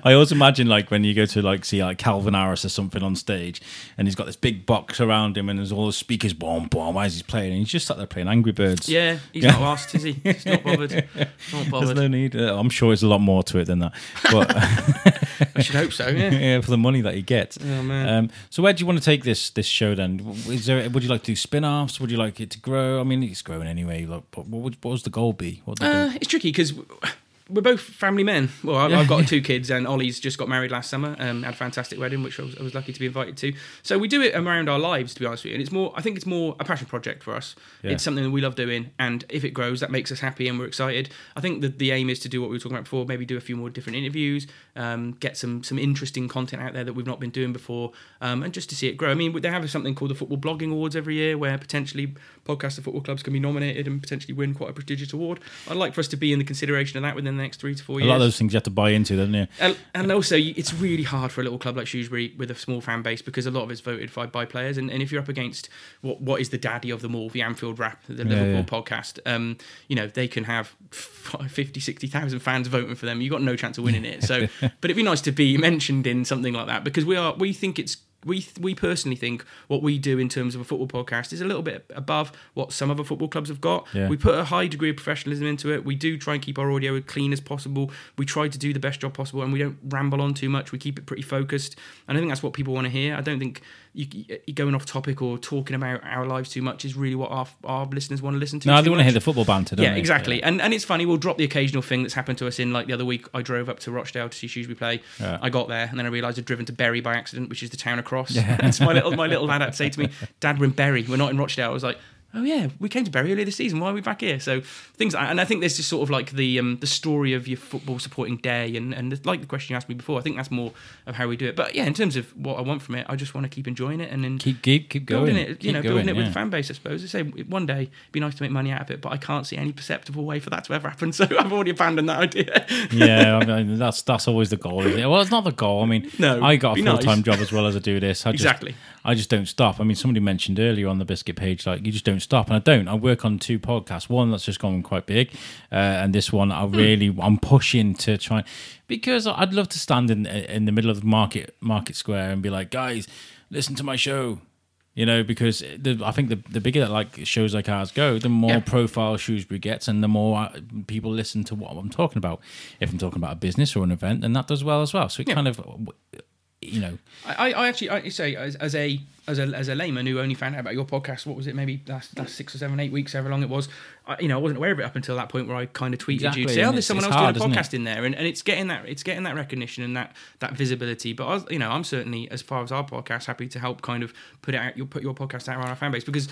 I always imagine like when you go to like see like Calvin Harris or something on stage, and he's got this big box around him, and there's all the speakers, boom, boom, as he's playing, and he's just sat there playing Angry Birds. Yeah, he's Yeah. not asked, is he? He's not bothered. Not There's no need. Uh, I'm sure there's a lot more to it than that, but I should hope so. Yeah. yeah, for the money that he gets. Oh man. Um, so where do you want to take this this show then? Is there? Would you like to do spin-offs? Would you like it to grow? I mean, it's growing anyway. Like, what would what was the goal be? What the goal- Uh, it's tricky because we're both family men. Well, I've, I've got two kids, and Ollie's just got married last summer. Um, had a fantastic wedding, which I was, I was lucky to be invited to. So we do it around our lives, to be honest with you. And it's more, I think it's more a passion project for us. Yeah. It's something that we love doing, and if it grows, that makes us happy and we're excited. I think that the aim is to do what we were talking about before. Maybe do a few more different interviews, um, get some some interesting content out there that we've not been doing before, um, and just to see it grow. I mean, they have something called the Football Blogging Awards every year, where potentially podcasts of football clubs can be nominated and potentially win quite a prestigious award. I'd like for us to be in the consideration of that within the next three to four a years. lot of those things you have to buy into, don't you? And, and also, it's really hard for a little club like Shrewsbury with a small fan base because a lot of it's voted by, by players. And, and if you're up against what what is the daddy of them all, the Anfield Wrap, the Liverpool yeah. podcast, um, you know, they can have 50, 60,000 fans voting for them. You've got no chance of winning it. So, but it'd be nice to be mentioned in something like that because we are, we think it's, we we personally think what we do in terms of a football podcast is a little bit above what some other football clubs have got. Yeah. We put a high degree of professionalism into it. We do try and keep our audio as clean as possible. We try to do the best job possible, and we don't ramble on too much. We keep it pretty focused, and I think that's what people want to hear. I don't think you, you going off topic or talking about our lives too much is really what our our listeners want to listen to. No, they want to hear the football banter, don't Yeah, they? exactly. And and it's funny. We'll drop the occasional thing that's happened to us in like the other week. I drove up to Rochdale to see Shrewsbury play. Yeah. I got there and then I realised I'd driven to Bury by accident, which is the town across. and so my little my little lad had to say to me, "Dad, we're in Bury. We're not in Rochdale." I was like. Oh yeah, we came to Bury earlier this season. Why are we back here? So things, and I think there's just sort of like the um, the story of your football supporting day, and and like the question you asked me before. I think that's more of how we do it. But yeah, in terms of what I want from it, I just want to keep enjoying it and then Keep keep keep going. building it, you Keep know, going, building it with yeah. the fan base. I suppose. I say one day it'd be nice to make money out of it, but I can't see any perceptible way for that to ever happen. So I've already abandoned that idea. yeah, I mean, that's that's always the goal. Isn't it? Well, it's not the goal. I mean, No, I got a full time nice. job as well as I do this. I just, Exactly. I just don't stop. I mean, somebody mentioned earlier on the biscuit page, like you just don't stop, and I don't. I work on two podcasts. One that's just gone quite big, uh, and this one Hmm. I really I'm pushing to try because I'd love to stand in in the middle of the market market square and be like, guys, listen to my show. You know, because the, I think the the bigger that like shows like ours go, the more Yeah. profile Shrewsbury gets, and the more uh, people listen to what I'm talking about. If I'm talking about a business or an event, then that does well as well. So it Yeah. kind of, you know, I, I actually I say as, as a as a as a layman who only found out about your podcast, what was it? Maybe last, last six or seven, eight weeks, however long it was. I, you know, I wasn't aware of it up until that point where I kind of tweeted Exactly, you to say, "Oh, there's someone else hard, doing a podcast in there," and, and it's getting that it's getting that recognition and that that visibility. But I was, you know, I'm certainly as far as our podcast, happy to help kind of put it out. You'll put your podcast out around our fan base because.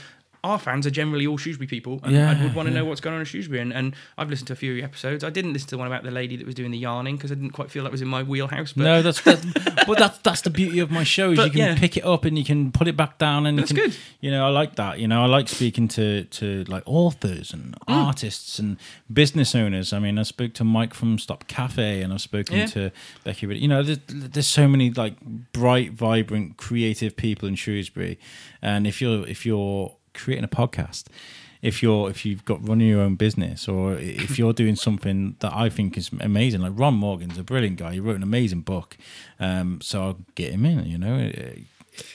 Our fans are generally all Shrewsbury people, and Yeah, I would want to yeah. know what's going on in Shrewsbury. And, and I've listened to a few of your episodes. I didn't listen to the one about the lady that was doing the yarning because I didn't quite feel that was in my wheelhouse. But no, that's, that's but that's that's the beauty of my show. Is But, you can yeah. pick it up and you can put it back down, and That's you can, good. You know, I like that. You know, I like speaking to to like authors and Mm. artists and business owners. I mean, I spoke to Mike from Stop Cafe, and I've spoken to Becky. You know, there's, there's so many like bright, vibrant, creative people in Shrewsbury, and if you're if you're creating a podcast. If you're if you've got running your own business or if you're doing something that I think is amazing, like Ron Morgan's a brilliant guy. He wrote an amazing book, um, so I'll get him in. You know,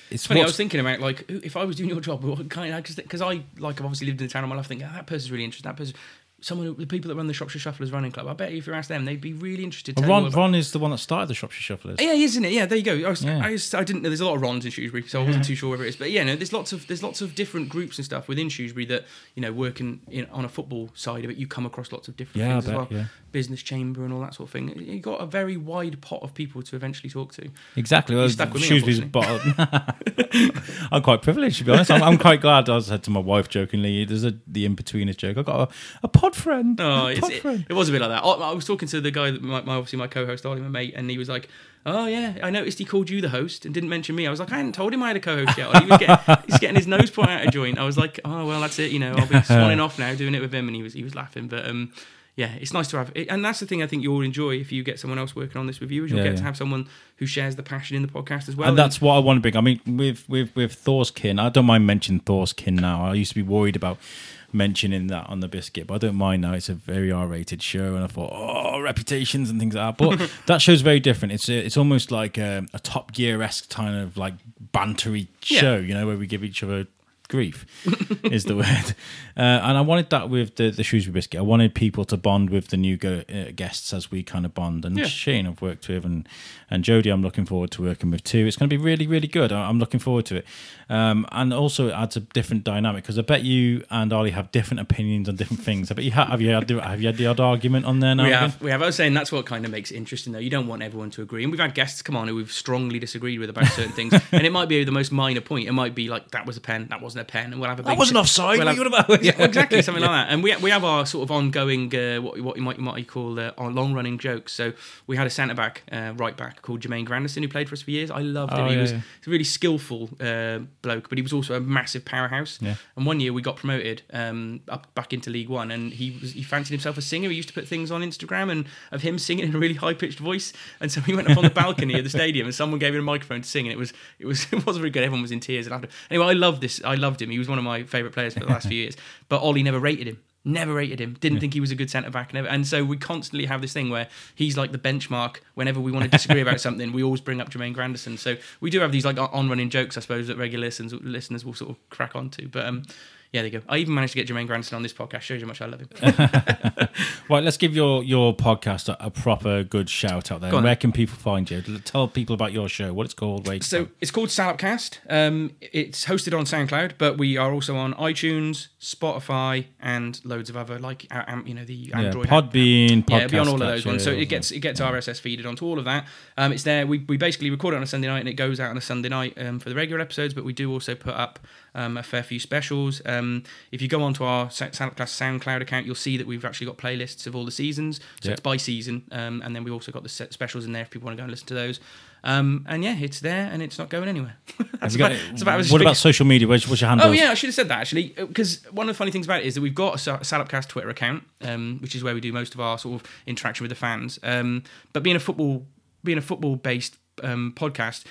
it's funny. I was thinking about like if I was doing your job, what kind of because I like I've obviously lived in the town all my life. Thinking oh, that person's really interesting. That person. Someone, who- the people that run the Shropshire Shufflers Running Club. I bet if you ask them, they'd be really interested. To Ron, Ron is the one that started the Shropshire Shufflers. Oh, yeah, isn't it? Yeah, there you go. I, was, Yeah. I, was- I didn't know. There's a lot of Rons in Shrewsbury, so I wasn't too sure whether it is. But yeah, no, there's lots of there's lots of different groups and stuff within Shrewsbury that you know working in, on a football side of it. You come across lots of different Yeah, things as well. yeah. Business chamber and all that sort of thing. You've got a very wide pot of people to eventually talk to. Exactly. Well, stuck with me, Shrewsbury's bottom. I'm quite privileged to be honest. I'm, I'm quite glad. I said to my wife jokingly, "There's a the Inbetweeners joke. I got a, a pod friend. Oh, it's, pod it, friend." it was a bit like that. I, I was talking to the guy that my, my obviously my co-host Ollie, my mate, and he was like, "Oh yeah, I noticed he called you the host and didn't mention me." I was like, "I hadn't told him I had a co-host yet." He was getting, he's getting his nose put out of joint. I was like, "Oh well, that's it. You know, I'll be swanning off now, doing it with him." And he was he was laughing, but um. Yeah, it's nice to have, and that's the thing I think you'll enjoy if you get someone else working on this with you. Is you'll Yeah, get to have someone who shares the passion in the podcast as well. and that's what I want to bring. I mean, with with with Thor's kin, I don't mind mentioning Thor's kin now. I used to be worried about mentioning that on the biscuit, but I don't mind now. It's a very R-rated show, and I thought, oh, reputations and things like that. But that show's very different. It's a, it's almost like a, a Top Gear esque kind of like bantery Yeah. show, you know, where we give each other grief is the word. Uh, and I wanted that with the, the Shrewsbury Biscuit. I wanted people to bond with the new go, uh, guests as we kind of bond. And Yeah. Shane I've worked with, and and Jodie I'm looking forward to working with too. It's going to be really really good. I'm looking forward to it. Um, and also it adds a different dynamic because I bet you and Ollie have different opinions on different things. I bet you ha- have you had the, have you had the odd argument on there now? we again? have, we have. I was saying that's what kind of makes it interesting, though. You don't want everyone to agree, and we've had guests come on who we've strongly disagreed with about certain things, and it might be the most minor point. It might be like that was a pen, that wasn't a pen, and we'll have a big That wasn't offside. we'll what have- you about? yeah, exactly something like that. And we we have our sort of ongoing uh, what what you might you might call uh, our long running jokes. So we had a centre back, uh, right back called Jermaine Grandison who played for us for years. I loved him. Oh, he yeah, was yeah. a really skillful uh, bloke, but he was also a massive powerhouse. Yeah. And one year we got promoted um, up back into League One, and he was he fancied himself a singer. He used to put things on Instagram and of him singing in a really high pitched voice. And so he went up on the balcony of the stadium, and someone gave him a microphone to sing, and it was it was it wasn't very good. Everyone was in tears and laughter. Anyway, I loved this. I loved him. He was one of my favourite players for the last few years. But Ollie never rated him. Never rated him. Didn't think he was a good centre back. Never. And so we constantly have this thing where he's like the benchmark. Whenever we want to disagree about something, we always bring up Jermaine Grandison. So we do have these like on running jokes, I suppose, that regular listeners listeners will sort of crack onto. But um, yeah, there you go. I even managed to get Jermaine Grandison on this podcast. Shows you how much I love him. Right, let's give your your podcast a, a proper good shout out there. Where can people find you? Tell people about your show, what it's called, you So it's called Salopcast. Um, it's hosted on SoundCloud, but we are also on iTunes, Spotify, and loads of other like um, you know the yeah, Android. Podbean, yeah, it'll be on all of those ones. So it gets it gets RSS feeded onto all of that. Um, it's there. We, we basically record it on a Sunday night and it goes out on a Sunday night um, for the regular episodes. But we do also put up um, a fair few specials. Um, if you go onto our Sa- Salopcast SoundCloud account, you'll see that we've actually got playlists of all the seasons. So Yeah. it's by season, um, and then we've also got the set specials in there if people want to go and listen to those. Um, and yeah, it's there and it's not going anywhere. That's you got- about, that's about what about social media? Where's, what's your handle? Oh yeah, I should have said that actually, because one of the funny things about it is that we've got a Salopcast Twitter account, um, which is where we do most of our sort of interaction with the fans. Um, but being a football, being a football based um, podcast,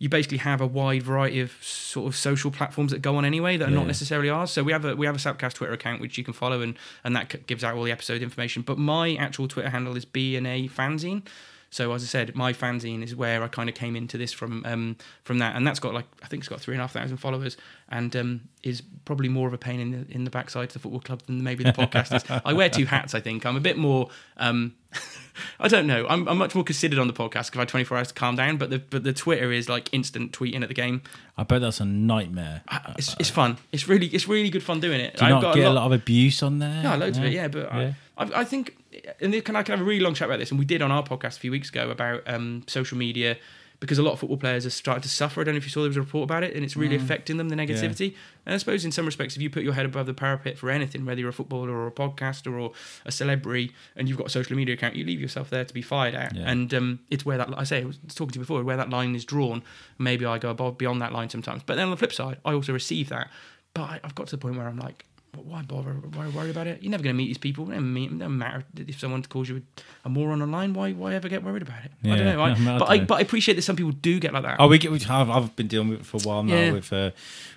you basically have a wide variety of sort of social platforms that go on anyway that are Yeah. not necessarily ours. So we have a we have a Salopcast Twitter account which you can follow and and that gives out all the episode information. But my actual Twitter handle is B and A Fanzine. So as I said, my fanzine is where I kind of came into this from um, from that, and that's got like I think it's got three and a half thousand followers, and um, is probably more of a pain in the in the backside to the football club than maybe the podcast is. I wear two hats. I think I'm a bit more. Um, I don't know. I'm, I'm much more considered on the podcast because I have 24 hours to calm down. But the but the Twitter is like instant tweeting at the game. I bet that's a nightmare. I- It's, it's fun. It's really it's really good fun doing it. Do you I've not got get a a lot, lot of abuse on there? no, loads of it, yeah. But Yeah. I, I, I think, and can I can have a really long chat about this, and we did on our podcast a few weeks ago about um, social media because a lot of football players are starting to suffer. I don't know if you saw there was a report about it, and it's really affecting them the negativity. And I suppose in some respects, if you put your head above the parapet for anything, whether you're a footballer or a podcaster or a celebrity, and you've got a social media account, you leave yourself there to be fired at. Yeah. And um, it's where that I say I was talking to you before, where that line is drawn. Maybe I go above beyond that line sometimes, but then on the flip side, I also receive that. But I, I've got to the point where I'm like, "Well, why bother? Why worry about it? You're never going to meet these people. It doesn't it doesn't matter if someone calls you a moron online. Why, why ever get worried about it? I don't know. I, no, I but don't I, know. but I appreciate that some people do get like that. Oh, we get. We have, I've been dealing with it for a while now Yeah. with uh,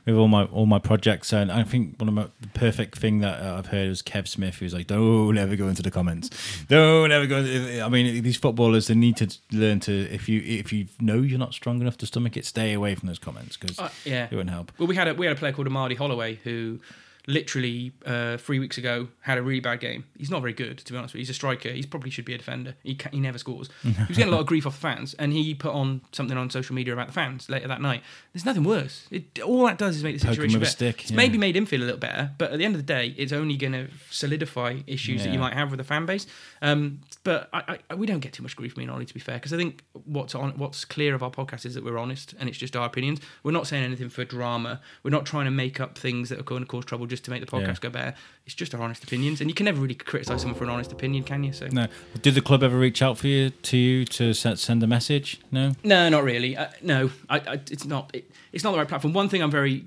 with all my all my projects, and I think one of my the perfect thing that uh, I've heard was Kev Smith, who's like, "Don't ever go into the comments. Don't ever go." I mean, these footballers they need to learn to if you if you know you're not strong enough to stomach it, stay away from those comments because Uh, yeah. it won't help. Well, we had a we had a player called Amadi Holloway who literally uh, three weeks ago had a really bad game. He's not very good, to be honest with you. He's a striker. He probably should be a defender. He, ca- he never scores. he was getting a lot of grief off the fans, and he put on something on social media about the fans later that night. There's nothing worse. It, all that does is make the Poke situation better. stick, It's maybe made him feel a little better, but at the end of the day, it's only going to solidify issues that you might have with the fan base. Um, but I, I, we don't get too much grief, me and Ollie, to be fair, because I think what's on what's clear of our podcast is that we're honest and it's just our opinions. We're not saying anything for drama. We're not trying to make up things that are going to cause trouble just to make the podcast Yeah. go better. It's just our honest opinions, and you can never really criticize someone for an honest opinion, can you? So No. Did the club ever reach out for you to you to send, a message? No. No, not really. Uh, no, I, I, it's not. It, it's not the right platform. One thing I'm very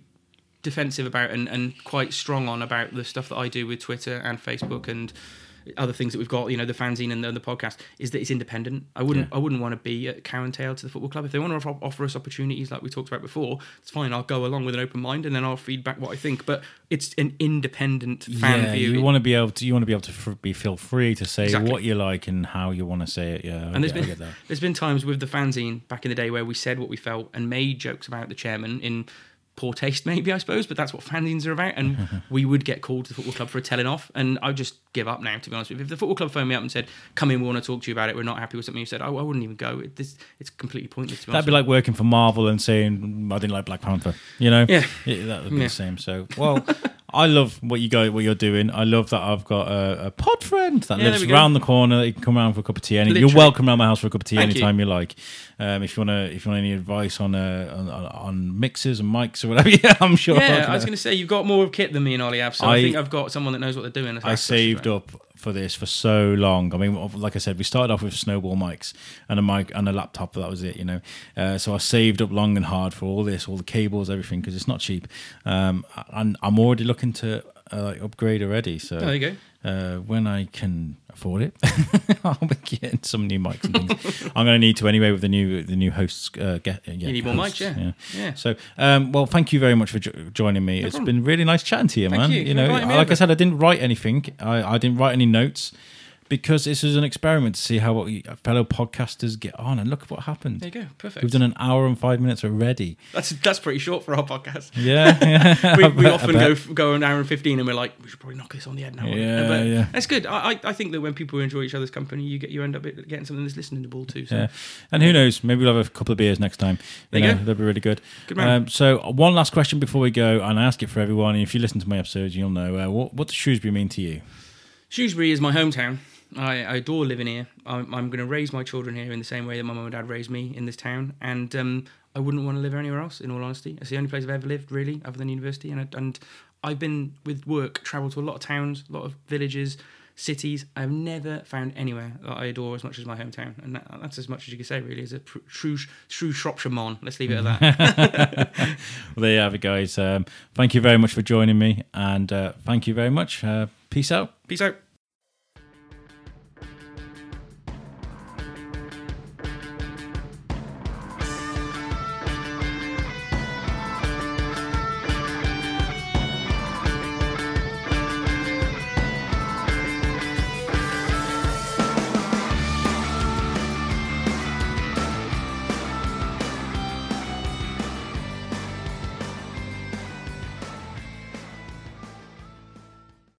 defensive about and, and quite strong on about the stuff that I do with Twitter and Facebook and other things that we've got, you know, the fanzine and the, the podcast, is that it's independent. I wouldn't, Yeah. I wouldn't want to be a cow and tail to the football club. If they want to offer, offer us opportunities like we talked about before, it's fine. I'll go along with an open mind and then I'll feedback what I think. But it's an independent fan yeah, view. you want to be able to you want to be able to fr- be feel free to say Exactly. what you like and how you want to say it. Yeah, And there's get, been there's been times with the fanzine back in the day where we said what we felt and made jokes about the chairman in poor taste, maybe I suppose, but that's what fanzines are about. And we would get called to the football club for a telling off, and I just give up now. To be honest with you, if the football club phoned me up and said, "Come in, we want to talk to you about it. We're not happy with something you said," I, I wouldn't even go. It, this, it's completely pointless. To be That'd be like working for Marvel and saying "Mm, I didn't like Black Panther. You know, Yeah. that would be Yeah. the same. So, well, I love what you go, what you're doing. I love that I've got a, a pod friend that Yeah, lives around the corner. That you can come around for a cup of tea. Any, you're welcome around my house for a cup of tea Thank anytime you, like. Um, if you want to, if you want any advice on, uh, on on mixes and mics or whatever, yeah, I'm sure. Yeah, I was going to say you've got more of kit than me and Ollie have, so I, I- think I've got someone that knows what they're doing. I saved up for this for so long. I mean, like I said, we started off with snowball mics and a mic and a laptop. That was it, you know. Uh, so I saved up long and hard for all this, all the cables, everything, because it's not cheap. Um, and I'm already looking to uh, upgrade already. So there you go. uh, when I can afford it, I'll be getting some new mics and things. I'm going to need to anyway with the new the new hosts. Uh, get uh, yeah, You need more hosts, mics, yeah. Yeah. So, um, well, thank you very much for jo- joining me. No it's problem. been really nice chatting to you, Thank man. you for know, like I said, I didn't write anything. I, I didn't write any notes because this is an experiment to see how what fellow podcasters get on. And look at what happened. There you go. Perfect. We've done an hour and five minutes already. that's that's pretty short for our podcast. Yeah, yeah. we, we bet- often go go an hour and fifteen, and we're like, we should probably knock this on the head now. Yeah, but yeah. that's good. I, I I think that when people enjoy each other's company, you get you end up getting something that's listening to ball too. So Yeah. And who knows? Maybe we'll have a couple of beers next time. There you know, go. That'd be really good. Good man. Um, so, one last question before we go, and I ask it for everyone. If you listen to my episodes, you'll know uh, what, what does Shrewsbury mean to you? Shrewsbury is my hometown. I, I adore living here. I'm, I'm going to raise my children here in the same way that my mum and dad raised me in this town, and um, I wouldn't want to live anywhere else. In all honesty, it's the only place I've ever lived, really, other than university. And I, and I've been with work, travelled to a lot of towns, a lot of villages, cities. I've never found anywhere that I adore as much as my hometown, and that, that's as much as you can say, really, as a pr- true true Shropshire mon. Let's leave it at that. Well, there you have it, guys. Um, thank you very much for joining me, and uh, thank you very much. Uh, peace out. Peace out.